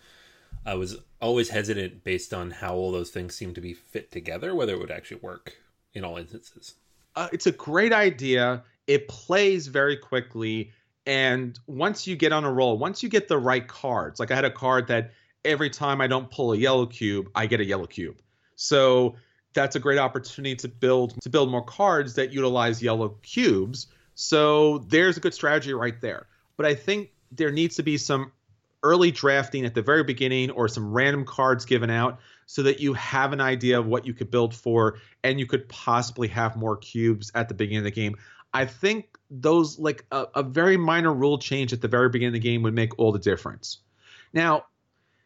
I was always hesitant based on how all those things seem to be fit together, whether it would actually work in all instances. Uh, it's a great idea it plays very quickly. And once you get on a roll, once you get the right cards, like I had a card that every time I don't pull a yellow cube, I get a yellow cube. So that's a great opportunity to build to build more cards that utilize yellow cubes. So there's a good strategy right there. But I think there needs to be some early drafting at the very beginning or some random cards given out so that you have an idea of what you could build for and you could possibly have more cubes at the beginning of the game. I think those like a, a very minor rule change at the very beginning of the game would make all the difference. Now,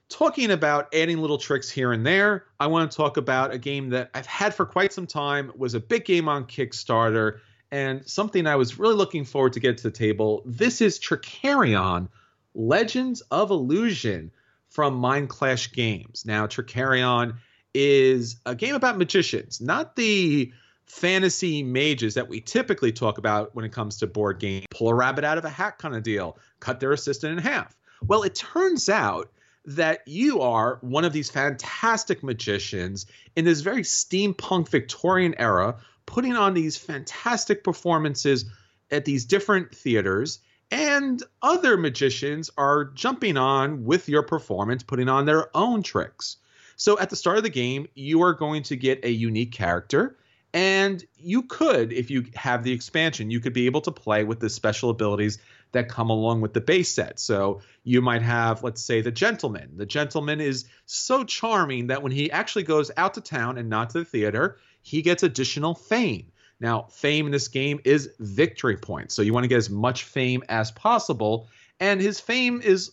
talking about adding little tricks here and there, I want to talk about a game that I've had for quite some time, was a big game on Kickstarter, and something I was really looking forward to get to the table. This is Trickerion Legends of Illusion from Mindclash Games. Now, Trickerion is a game about magicians, not the fantasy mages that we typically talk about when it comes to board game pull a rabbit out of a hat kind of deal, cut their assistant in half. Well, it turns out that you are one of these fantastic magicians in this very steampunk Victorian era, putting on these fantastic performances at these different theaters. And other magicians are jumping on with your performance, putting on their own tricks. So at the start of the game, you are going to get a unique character. And you could, if you have the expansion, you could be able to play with the special abilities that come along with the base set. So you might have, let's say, the gentleman. The gentleman is so charming that when he actually goes out to town and not to the theater, he gets additional fame. Now, fame in this game is victory points. So you want to get as much fame as possible. And his fame is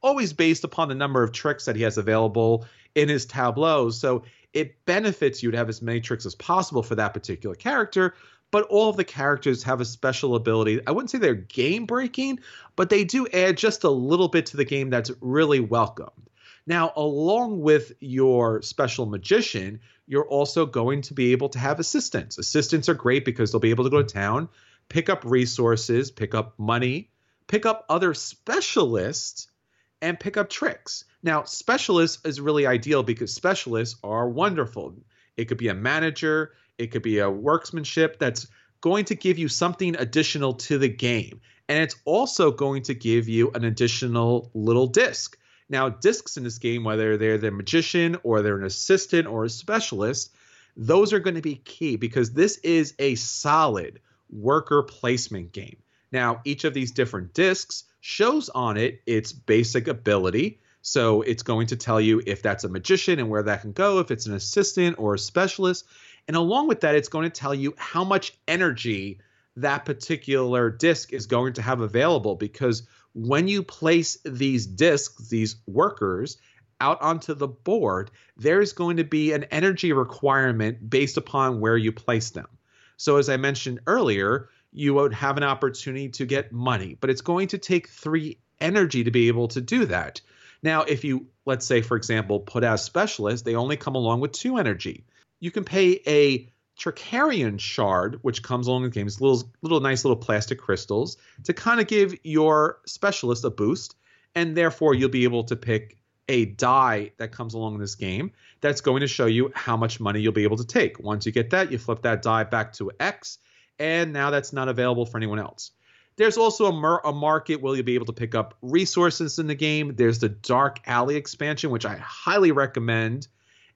always based upon the number of tricks that he has available in his tableaus. So it benefits you to have as many tricks as possible for that particular character, but all of the characters have a special ability. I wouldn't say they're game breaking, but they do add just a little bit to the game that's really welcomed. Now, along with your special magician, you're also going to be able to have assistants. Assistants are great because they'll be able to go to town, pick up resources, pick up money, pick up other specialists, and pick up tricks. Now, specialists is really ideal because specialists are wonderful. It could be a manager, it could be a workmanship that's going to give you something additional to the game. And it's also going to give you an additional little disc. Now, discs in this game, whether they're the magician or they're an assistant or a specialist, those are going to be key because this is a solid worker placement game. Now, each of these different discs shows on it its basic ability. So it's going to tell you if that's a magician and where that can go, if it's an assistant or a specialist. And along with that, it's going to tell you how much energy that particular disk is going to have available because when you place these disks, these workers, out onto the board, there's going to be an energy requirement based upon where you place them. So, as I mentioned earlier, you would have an opportunity to get money, but it's going to take three energy to be able to do that. Now, if you, let's say, for example, put as specialists, they only come along with two energy you can pay a Trickerion shard, which comes along with games, little little nice little plastic crystals, to kind of give your specialist a boost, and therefore you'll be able to pick a die that comes along in this game that's going to show you how much money you'll be able to take. Once you get that, you flip that die back to X, and now that's not available for anyone else. There's also a, mer- a market where you'll be able to pick up resources in the game. There's the Dark Alley expansion, which I highly recommend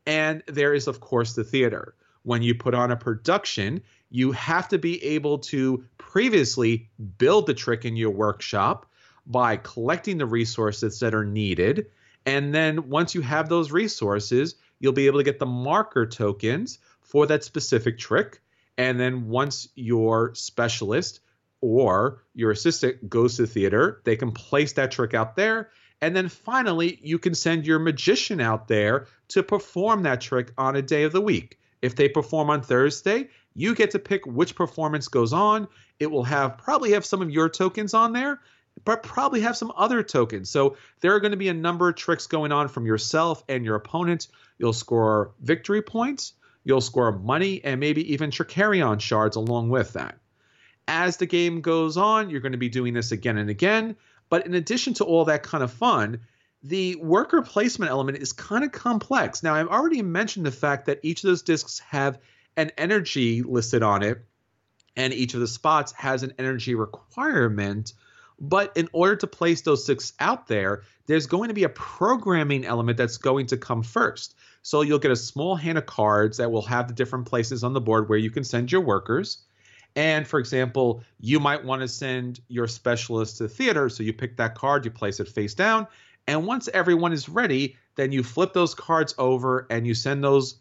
and there is, of course, the theater. When you put on a production, you have to be able to previously build the trick in your workshop by collecting the resources that are needed. And then once you have those resources, you'll be able to get the marker tokens for that specific trick. And then once your specialist or your assistant goes to the theater, they can place that trick out there and then finally, you can send your magician out there to perform that trick on a day of the week. If they perform on Thursday, you get to pick which performance goes on. It will have probably have some of your tokens on there, but probably have some other tokens. So there are going to be a number of tricks going on from yourself and your opponent. You'll score victory points, you'll score money, and maybe even Trickerion shards along with that. As the game goes on, you're going to be doing this again and again. But in addition to all that kind of fun, the worker placement element is kind of complex. Now, I've already mentioned the fact that each of those discs have an energy listed on it, and each of the spots has an energy requirement. But in order to place those discs out there, there's going to be a programming element that's going to come first. So you'll get a small hand of cards that will have the different places on the board where you can send your workers. And for example, you might want to send your specialist to the theater. So you pick that card, you place it face down. And once everyone is ready, then you flip those cards over and you send those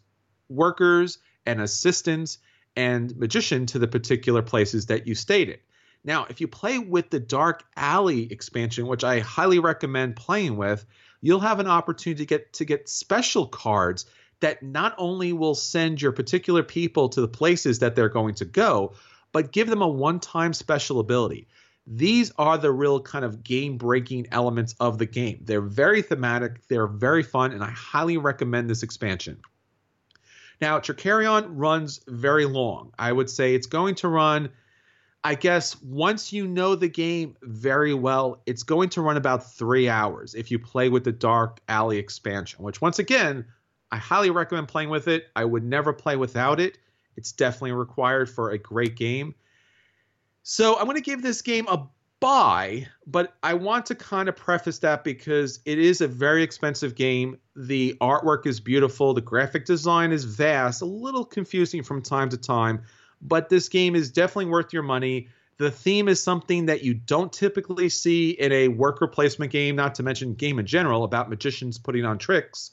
workers and assistants and magician to the particular places that you stated. Now, if you play with the Dark Alley expansion, which I highly recommend playing with, you'll have an opportunity to get to get special cards that not only will send your particular people to the places that they're going to go, but give them a one time special ability. These are the real kind of game breaking elements of the game. They're very thematic, they're very fun, and I highly recommend this expansion. Now, Trickerion runs very long. I would say it's going to run, I guess once you know the game very well, it's going to run about three hours if you play with the Dark Alley expansion, which once again, I highly recommend playing with it. I would never play without it. It's definitely required for a great game. So I'm going to give this game a buy, but I want to kind of preface that because it is a very expensive game. The artwork is beautiful, the graphic design is vast, a little confusing from time to time, but this game is definitely worth your money. The theme is something that you don't typically see in a worker placement game, not to mention game in general about magicians putting on tricks.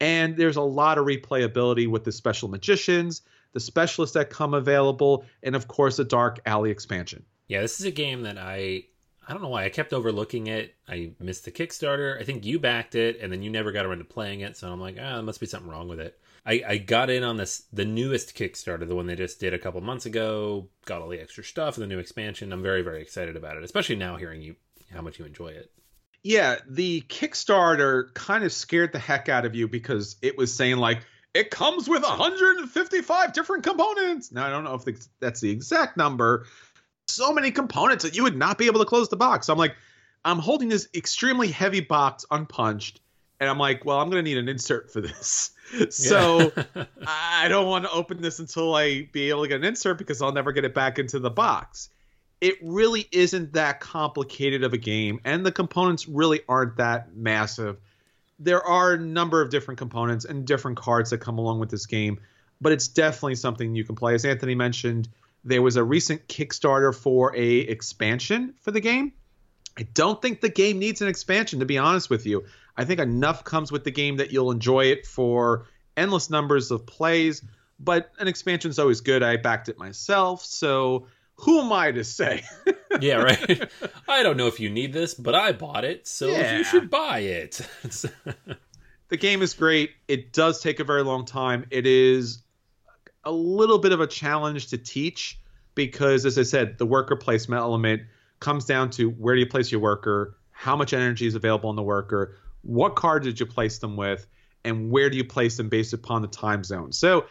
And there's a lot of replayability with the special magicians, the specialists that come available, and of course, the Dark Alley expansion. Yeah, this is a game that I I don't know why I kept overlooking it. I missed the Kickstarter. I think you backed it, and then you never got around to playing it. So I'm like, ah, oh, there must be something wrong with it. I, I got in on this the newest Kickstarter, the one they just did a couple months ago. Got all the extra stuff and the new expansion. I'm very very excited about it, especially now hearing you how much you enjoy it. Yeah, the Kickstarter kind of scared the heck out of you because it was saying like it comes with 155 different components. Now I don't know if that's the exact number. So many components that you would not be able to close the box. So I'm like, I'm holding this extremely heavy box unpunched, and I'm like, well, I'm gonna need an insert for this. so I don't want to open this until I be able to get an insert because I'll never get it back into the box it really isn't that complicated of a game, and the components really aren't that massive. There are a number of different components and different cards that come along with this game, but it's definitely something you can play. As Anthony mentioned, there was a recent Kickstarter for a expansion for the game. I don't think the game needs an expansion, to be honest with you. I think enough comes with the game that you'll enjoy it for endless numbers of plays. But an expansion is always good. I backed it myself, so who am I to say? yeah, right. I don't know if you need this, but I bought it, so yeah. you should buy it. the game is great. It does take a very long time. It is a little bit of a challenge to teach because, as I said, the worker placement element comes down to where do you place your worker, how much energy is available in the worker, what card did you place them with, and where do you place them based upon the time zone. So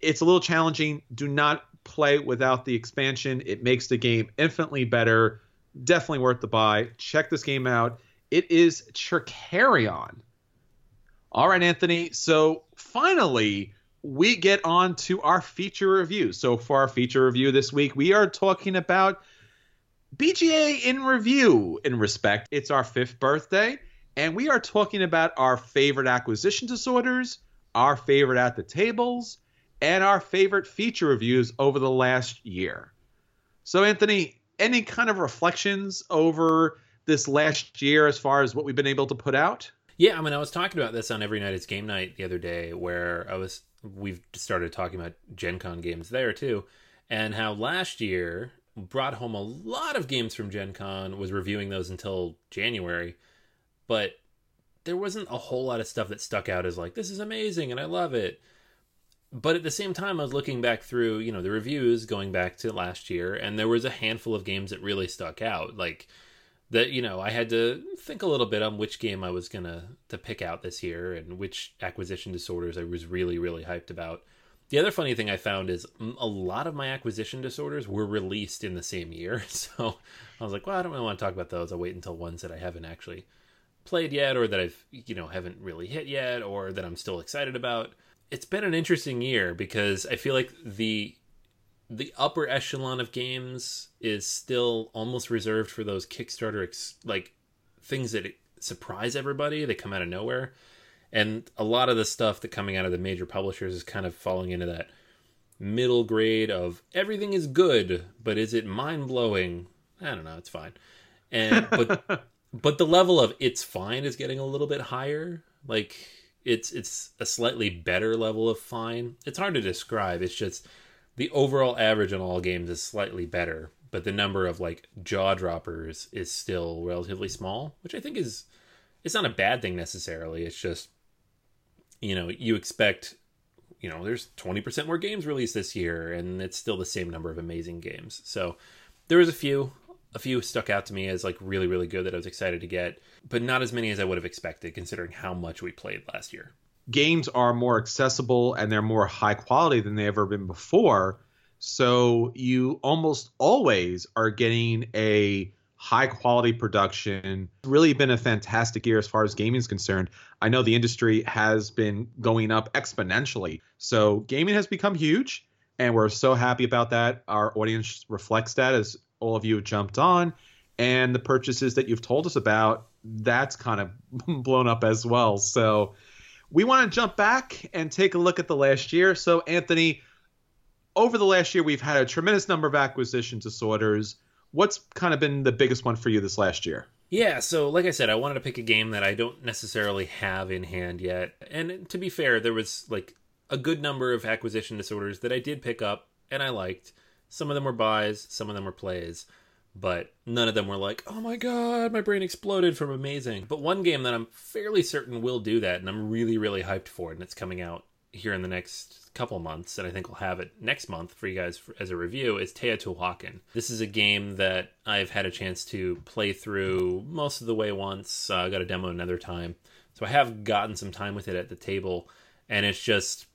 it's a little challenging. Do not play without the expansion. It makes the game infinitely better. Definitely worth the buy. Check this game out. It is Trickerion. All right, Anthony. So finally, we get on to our feature review. So for our feature review this week, we are talking about BGA in review in respect. It's our fifth birthday, and we are talking about our favorite acquisition disorders, our favorite at the tables, and our favorite feature reviews over the last year. So, Anthony, any kind of reflections over this last year as far as what we've been able to put out? Yeah, I mean, I was talking about this on Every Night It's Game Night the other day, where I was we've started talking about Gen Con games there too, and how last year brought home a lot of games from Gen Con, was reviewing those until January, but there wasn't a whole lot of stuff that stuck out as like, this is amazing and I love it but at the same time, I was looking back through, you know, the reviews going back to last year, and there was a handful of games that really stuck out. Like that, you know, I had to think a little bit on which game I was gonna to pick out this year and which acquisition disorders I was really, really hyped about. The other funny thing I found is a lot of my acquisition disorders were released in the same year, so I was like, well, I don't really want to talk about those. I'll wait until ones that I haven't actually played yet, or that I've, you know, haven't really hit yet, or that I'm still excited about it's been an interesting year because I feel like the the upper echelon of games is still almost reserved for those Kickstarter ex- like things that surprise everybody. They come out of nowhere, and a lot of the stuff that coming out of the major publishers is kind of falling into that middle grade of everything is good, but is it mind blowing? I don't know. It's fine, and but but the level of it's fine is getting a little bit higher. Like it's it's a slightly better level of fine. It's hard to describe. It's just the overall average on all games is slightly better, but the number of like jaw droppers is still relatively small, which I think is it's not a bad thing necessarily. It's just you know, you expect you know, there's 20% more games released this year and it's still the same number of amazing games. So there was a few a few stuck out to me as like really really good that I was excited to get, but not as many as I would have expected considering how much we played last year. Games are more accessible and they're more high quality than they ever been before. So you almost always are getting a high quality production. Really been a fantastic year as far as gaming is concerned. I know the industry has been going up exponentially. So gaming has become huge, and we're so happy about that. Our audience reflects that as all of you have jumped on, and the purchases that you've told us about, that's kind of blown up as well. So we want to jump back and take a look at the last year. So, Anthony, over the last year, we've had a tremendous number of acquisition disorders. What's kind of been the biggest one for you this last year? Yeah, so like I said, I wanted to pick a game that I don't necessarily have in hand yet. And to be fair, there was like a good number of acquisition disorders that I did pick up and I liked. Some of them were buys, some of them were plays but none of them were like, oh my god, my brain exploded from amazing. But one game that I'm fairly certain will do that, and I'm really, really hyped for it, and it's coming out here in the next couple months, and I think we'll have it next month for you guys for, as a review, is Teotihuacan. This is a game that I've had a chance to play through most of the way once. Uh, I got a demo another time. So I have gotten some time with it at the table, and it's just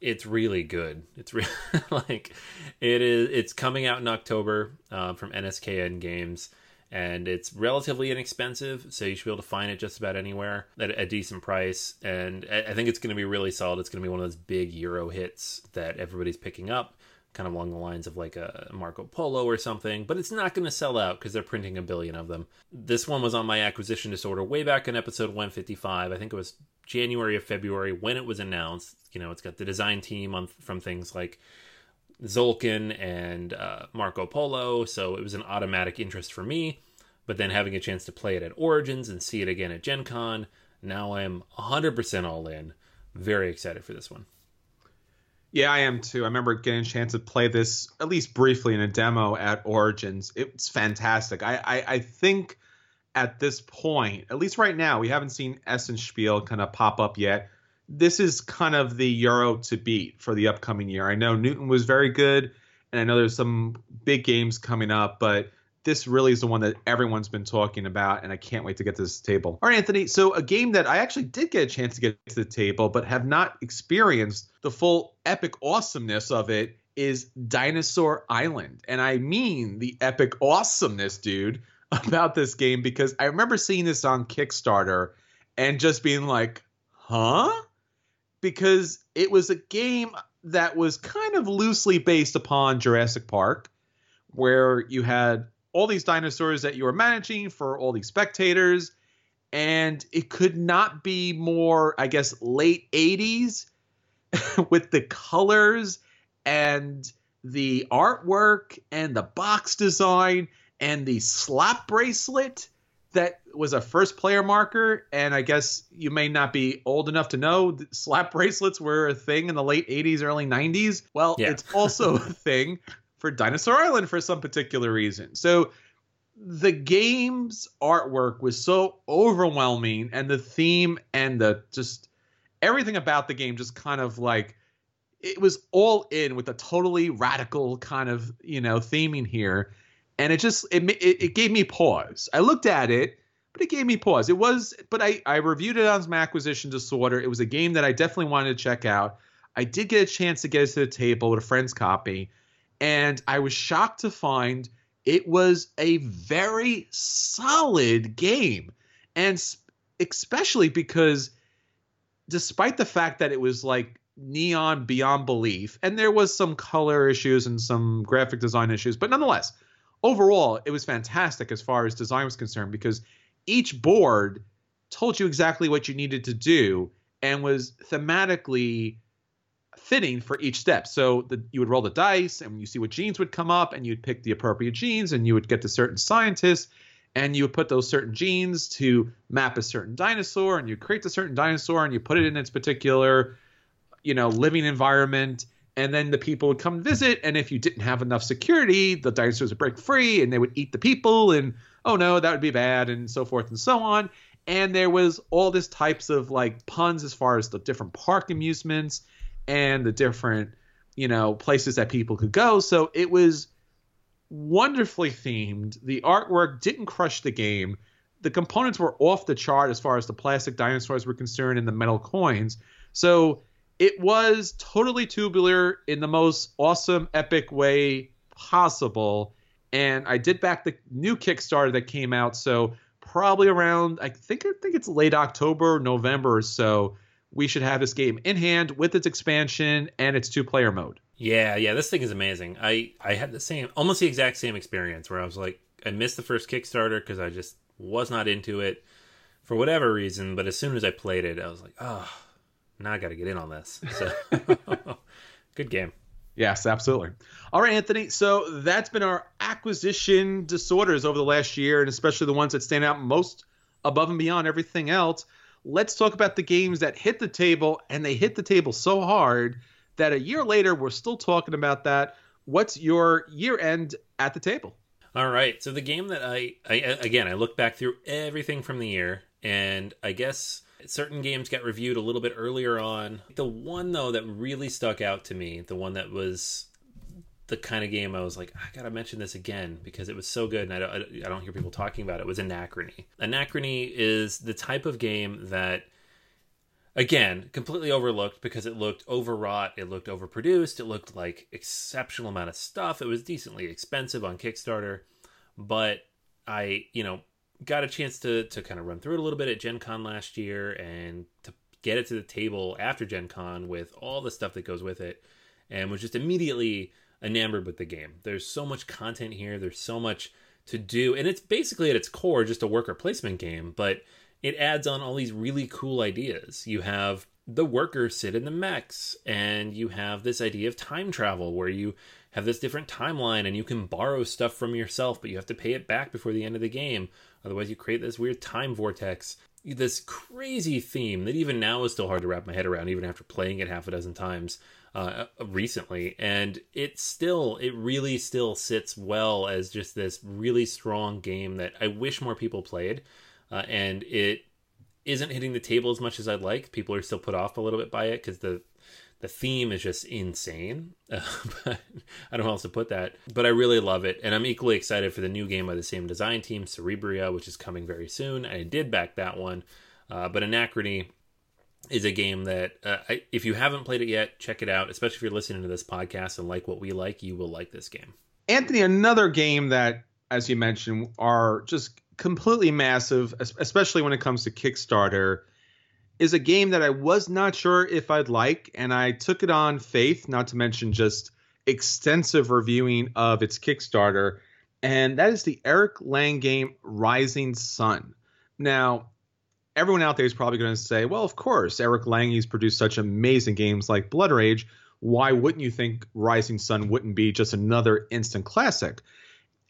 it's really good. It's really like it is. It's coming out in October uh, from NSKN Games, and it's relatively inexpensive, so you should be able to find it just about anywhere at a decent price. And I think it's going to be really solid. It's going to be one of those big Euro hits that everybody's picking up, kind of along the lines of like a Marco Polo or something. But it's not going to sell out because they're printing a billion of them. This one was on my acquisition disorder way back in episode 155. I think it was January or February when it was announced. You know, it's got the design team on from things like Tzolk'in and uh, Marco Polo, so it was an automatic interest for me. But then having a chance to play it at Origins and see it again at Gen Con, now I'm 100% all in. Very excited for this one. Yeah, I am too. I remember getting a chance to play this at least briefly in a demo at Origins. It's fantastic. I, I, I think at this point, at least right now, we haven't seen Essenspiel kind of pop up yet. This is kind of the Euro to beat for the upcoming year. I know Newton was very good, and I know there's some big games coming up, but this really is the one that everyone's been talking about, and I can't wait to get to this table. All right, Anthony. So, a game that I actually did get a chance to get to the table, but have not experienced the full epic awesomeness of it is Dinosaur Island. And I mean the epic awesomeness, dude about this game because I remember seeing this on Kickstarter and just being like, huh? Because it was a game that was kind of loosely based upon Jurassic Park, where you had all these dinosaurs that you were managing for all these spectators. And it could not be more, I guess, late 80s with the colors and the artwork and the box design and the slap bracelet that was a first player marker. And I guess you may not be old enough to know slap bracelets were a thing in the late 80s, early 90s. Well, yeah. it's also a thing for Dinosaur Island for some particular reason. So the game's artwork was so overwhelming, and the theme and the just everything about the game just kind of like it was all in with a totally radical kind of you know theming here and it just it, it, it gave me pause. I looked at it, but it gave me pause. It was, but I I reviewed it on some acquisition disorder. It was a game that I definitely wanted to check out. I did get a chance to get it to the table with a friend's copy, and I was shocked to find it was a very solid game, and especially because despite the fact that it was like neon beyond belief and there was some color issues and some graphic design issues but nonetheless overall, it was fantastic as far as design was concerned because each board told you exactly what you needed to do and was thematically fitting for each step. So the, you would roll the dice and you see what genes would come up and you'd pick the appropriate genes and you would get to certain scientists and you would put those certain genes to map a certain dinosaur and you create the certain dinosaur and you put it in its particular you know living environment and then the people would come visit and if you didn't have enough security the dinosaurs would break free and they would eat the people and oh no that would be bad and so forth and so on and there was all this types of like puns as far as the different park amusements and the different you know places that people could go so it was wonderfully themed the artwork didn't crush the game the components were off the chart as far as the plastic dinosaurs were concerned and the metal coins so it was totally tubular in the most awesome, epic way possible. And I did back the new Kickstarter that came out, so probably around I think I think it's late October, November or so. We should have this game in hand with its expansion and its two-player mode. Yeah, yeah, this thing is amazing. I I had the same, almost the exact same experience where I was like, I missed the first Kickstarter because I just was not into it for whatever reason. But as soon as I played it, I was like, oh, now I got to get in on this. So, good game. Yes, absolutely. All right, Anthony. So that's been our acquisition disorders over the last year, and especially the ones that stand out most above and beyond everything else. Let's talk about the games that hit the table, and they hit the table so hard that a year later we're still talking about that. What's your year end at the table? All right. So the game that I, I again, I look back through everything from the year, and I guess certain games got reviewed a little bit earlier on. The one though that really stuck out to me, the one that was the kind of game I was like, I gotta mention this again because it was so good, and I don't, I don't hear people talking about it. Was Anachrony. Anachrony is the type of game that, again, completely overlooked because it looked overwrought, it looked overproduced, it looked like exceptional amount of stuff. It was decently expensive on Kickstarter, but I, you know, got a chance to to kind of run through it a little bit at Gen Con last year and to get it to the table after Gen Con with all the stuff that goes with it and was just immediately enamored with the game. There's so much content here, there's so much to do, and it's basically at its core just a worker placement game, but it adds on all these really cool ideas. You have the workers sit in the mechs, and you have this idea of time travel where you have this different timeline and you can borrow stuff from yourself, but you have to pay it back before the end of the game. Otherwise, you create this weird time vortex. This crazy theme that even now is still hard to wrap my head around, even after playing it half a dozen times uh, recently. And it still, it really still sits well as just this really strong game that I wish more people played. Uh, and it isn't hitting the table as much as I'd like. People are still put off a little bit by it because the the theme is just insane. Uh, but I don't know how else to put that. But I really love it, and I'm equally excited for the new game by the same design team, Cerebria, which is coming very soon. I did back that one, uh, but Anachrony is a game that uh, if you haven't played it yet, check it out. Especially if you're listening to this podcast and like what we like, you will like this game. Anthony, another game that, as you mentioned, are just completely massive, especially when it comes to Kickstarter is a game that I was not sure if I'd like, and I took it on faith, not to mention just extensive reviewing of its Kickstarter, and that is the Eric Lang game Rising Sun. Now, everyone out there is probably going to say, well, of course, Eric Lang has produced such amazing games like Blood Rage. Why wouldn't you think Rising Sun wouldn't be just another instant classic?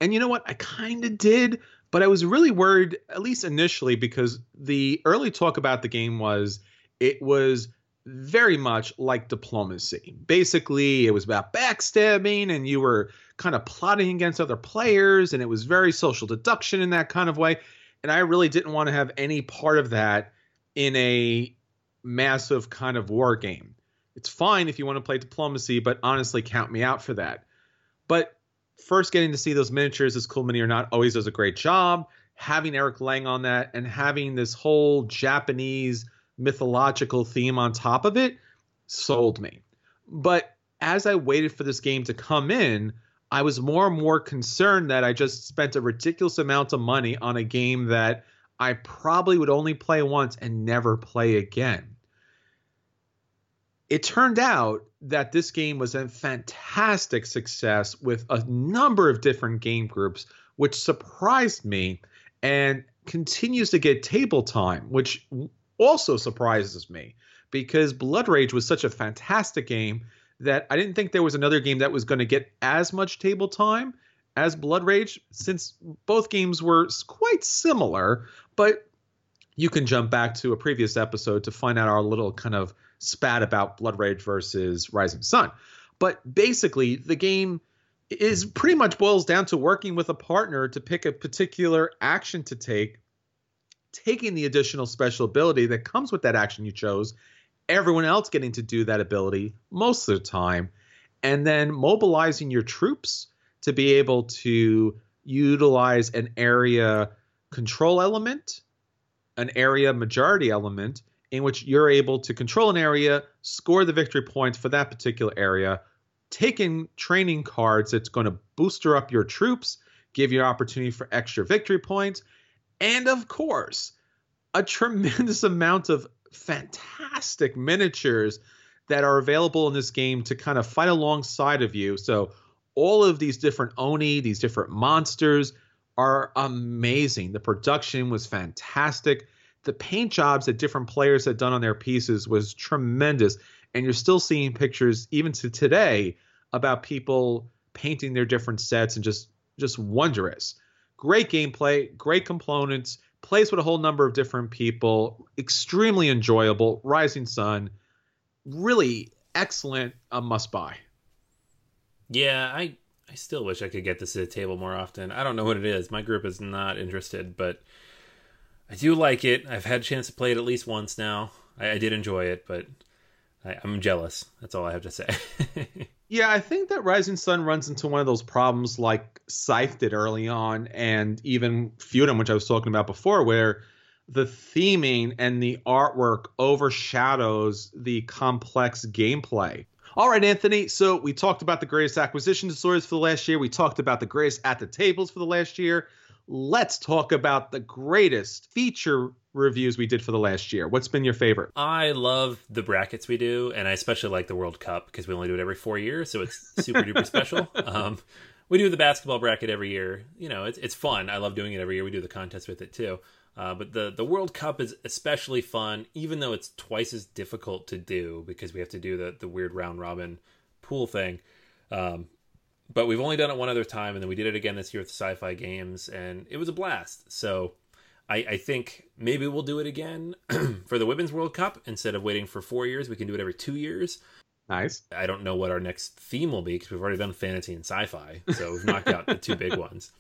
And you know what? I kind of did, but I was really worried, at least initially, because the early talk about the game was it was very much like diplomacy. Basically, it was about backstabbing and you were kind of plotting against other players, and it was very social deduction in that kind of way. And I really didn't want to have any part of that in a massive kind of war game. It's fine if you want to play diplomacy, but honestly, count me out for that. But first getting to see those miniatures as Cool Mini or not always does a great job. Having Eric Lang on that and having this whole Japanese mythological theme on top of it sold me. But as I waited for this game to come in, I was more and more concerned that I just spent a ridiculous amount of money on a game that I probably would only play once and never play again. It turned out that this game was a fantastic success with a number of different game groups, which surprised me and continues to get table time, which also surprises me because Blood Rage was such a fantastic game that I didn't think there was another game that was going to get as much table time as Blood Rage, since both games were quite similar. But you can jump back to a previous episode to find out our little kind of spat about Blood Rage versus Rising Sun. But basically, the game is pretty much boils down to working with a partner to pick a particular action to take, taking the additional special ability that comes with that action you chose, everyone else getting to do that ability most of the time, and then mobilizing your troops to be able to utilize an area control element, an area majority element, in which you're able to control an area, score the victory points for that particular area, taking training cards that's going to booster up your troops, give you an opportunity for extra victory points, and of course, a tremendous amount of fantastic miniatures that are available in this game to kind of fight alongside of you. So all of these different oni, these different monsters are amazing. The production was fantastic. The paint jobs that different players had done on their pieces was tremendous. And you're still seeing pictures even to today about people painting their different sets and just just wondrous. Great gameplay, great components, plays with a whole number of different people, extremely enjoyable. Rising Sun, really excellent, a must buy. Yeah, I I still wish I could get this at the table more often. I don't know what it is. My group is not interested, but I do like it. I've had a chance to play it at least once now. I, I did enjoy it, but I, I'm jealous. That's all I have to say. Yeah, I think that Rising Sun runs into one of those problems like Scythe did early on, and even Feudum, which I was talking about before, where the theming and the artwork overshadows the complex gameplay. All right, Anthony. So we talked about the greatest acquisition stories for the last year. We talked about the greatest at the tables for the last year. Let's talk about the greatest feature reviews we did for the last year. What's been your favorite? I love the brackets we do, and I especially like the World Cup because we only do it every four years, so it's super duper special. Um, we do the basketball bracket every year. You know, it's it's fun. I love doing it every year. We do the contest with it too. Uh, but the the World Cup is especially fun, even though it's twice as difficult to do because we have to do the the weird round robin pool thing. Um, but we've only done it one other time, and then we did it again this year with the sci-fi games, and it was a blast. So I, I think maybe we'll do it again for the Women's World Cup instead of waiting for four years. We can do it every two years. Nice. I don't know what our next theme will be because we've already done fantasy and sci-fi, so we've knocked out the two big ones.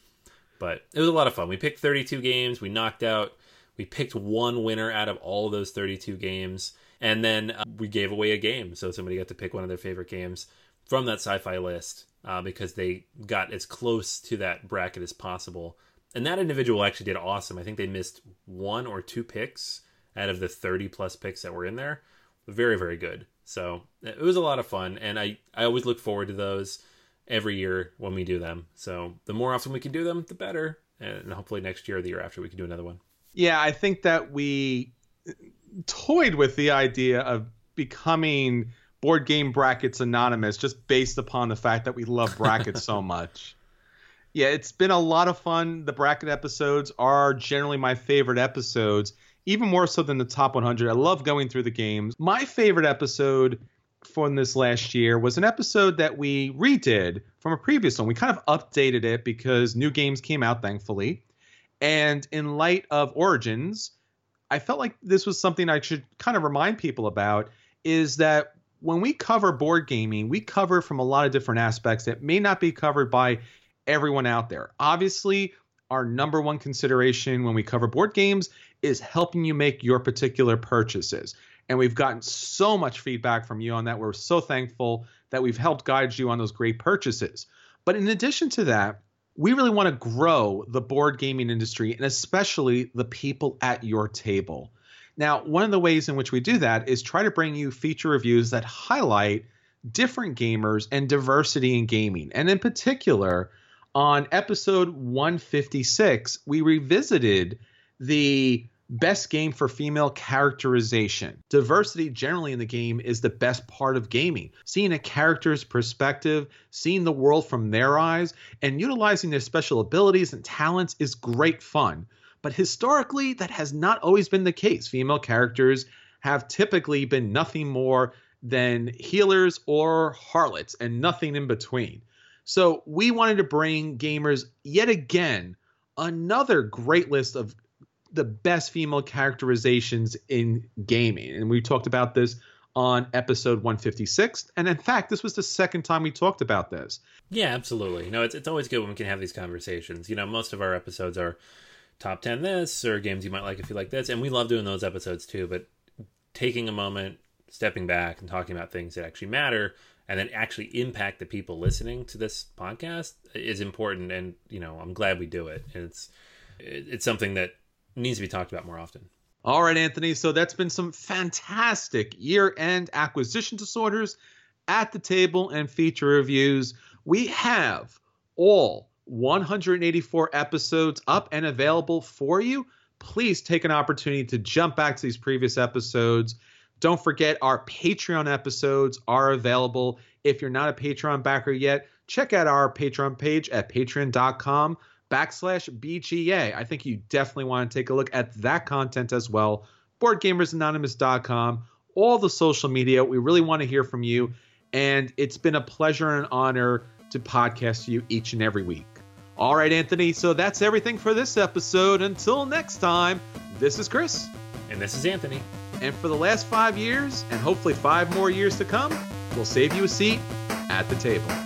But it was a lot of fun. We picked 32 games. We knocked out. We picked one winner out of all those 32 games, and then uh, we gave away a game. So somebody got to pick one of their favorite games from that sci-fi list uh, because they got as close to that bracket as possible and that individual actually did awesome. I think they missed one or two picks out of the 30 plus picks that were in there. Very, very good. So it was a lot of fun. And I, I always look forward to those every year when we do them. So the more often we can do them, the better. And hopefully next year or the year after we can do another one. Yeah, I think that we toyed with the idea of becoming board game brackets anonymous just based upon the fact that we love brackets so much yeah, it's been a lot of fun. The bracket episodes are generally my favorite episodes, even more so than the top 100. I love going through the games. My favorite episode from this last year was an episode that we redid from a previous one. We kind of updated it because new games came out, thankfully. And in light of Origins, I felt like this was something I should kind of remind people about is that when we cover board gaming, we cover from a lot of different aspects that may not be covered by everyone out there. Obviously, our number one consideration when we cover board games is helping you make your particular purchases. And we've gotten so much feedback from you on that. We're so thankful that we've helped guide you on those great purchases. But in addition to that, we really want to grow the board gaming industry and especially the people at your table. Now, one of the ways in which we do that is try to bring you feature reviews that highlight different gamers and diversity in gaming. And in particular, on episode 156, we revisited the best game for female characterization. Diversity generally in the game is the best part of gaming. Seeing a character's perspective, seeing the world from their eyes, and utilizing their special abilities and talents is great fun. But historically, that has not always been the case. Female characters have typically been nothing more than healers or harlots and nothing in between. So we wanted to bring gamers yet again another great list of the best female characterizations in gaming. And we talked about this on episode 156. And in fact, this was the second time we talked about this. Yeah, absolutely. No, it's, it's always good when we can have these conversations. You know, most of our episodes are top 10 this or games you might like if you like this. And we love doing those episodes too. But taking a moment, stepping back, and talking about things that actually matter and then actually impact the people listening to this podcast is important and you know i'm glad we do it and it's it's something that needs to be talked about more often All right, Anthony. So that's been some fantastic year end acquisition disorders at the table and feature reviews. We have all 184 episodes up and available for you. Please take an opportunity to jump back to these previous episodes. Don't forget our Patreon episodes are available. If you're not a Patreon backer yet, check out our Patreon page at patreon.com backslash BGA. I think you definitely want to take a look at that content as well. BoardGamersAnonymous.com, all the social media. We really want to hear from you. And it's been a pleasure and honor to podcast you each and every week. All right, Anthony. So that's everything for this episode. Until next time, this is Chris. And this is Anthony. And for the last five years, and hopefully five more years to come, we'll save you a seat at the table.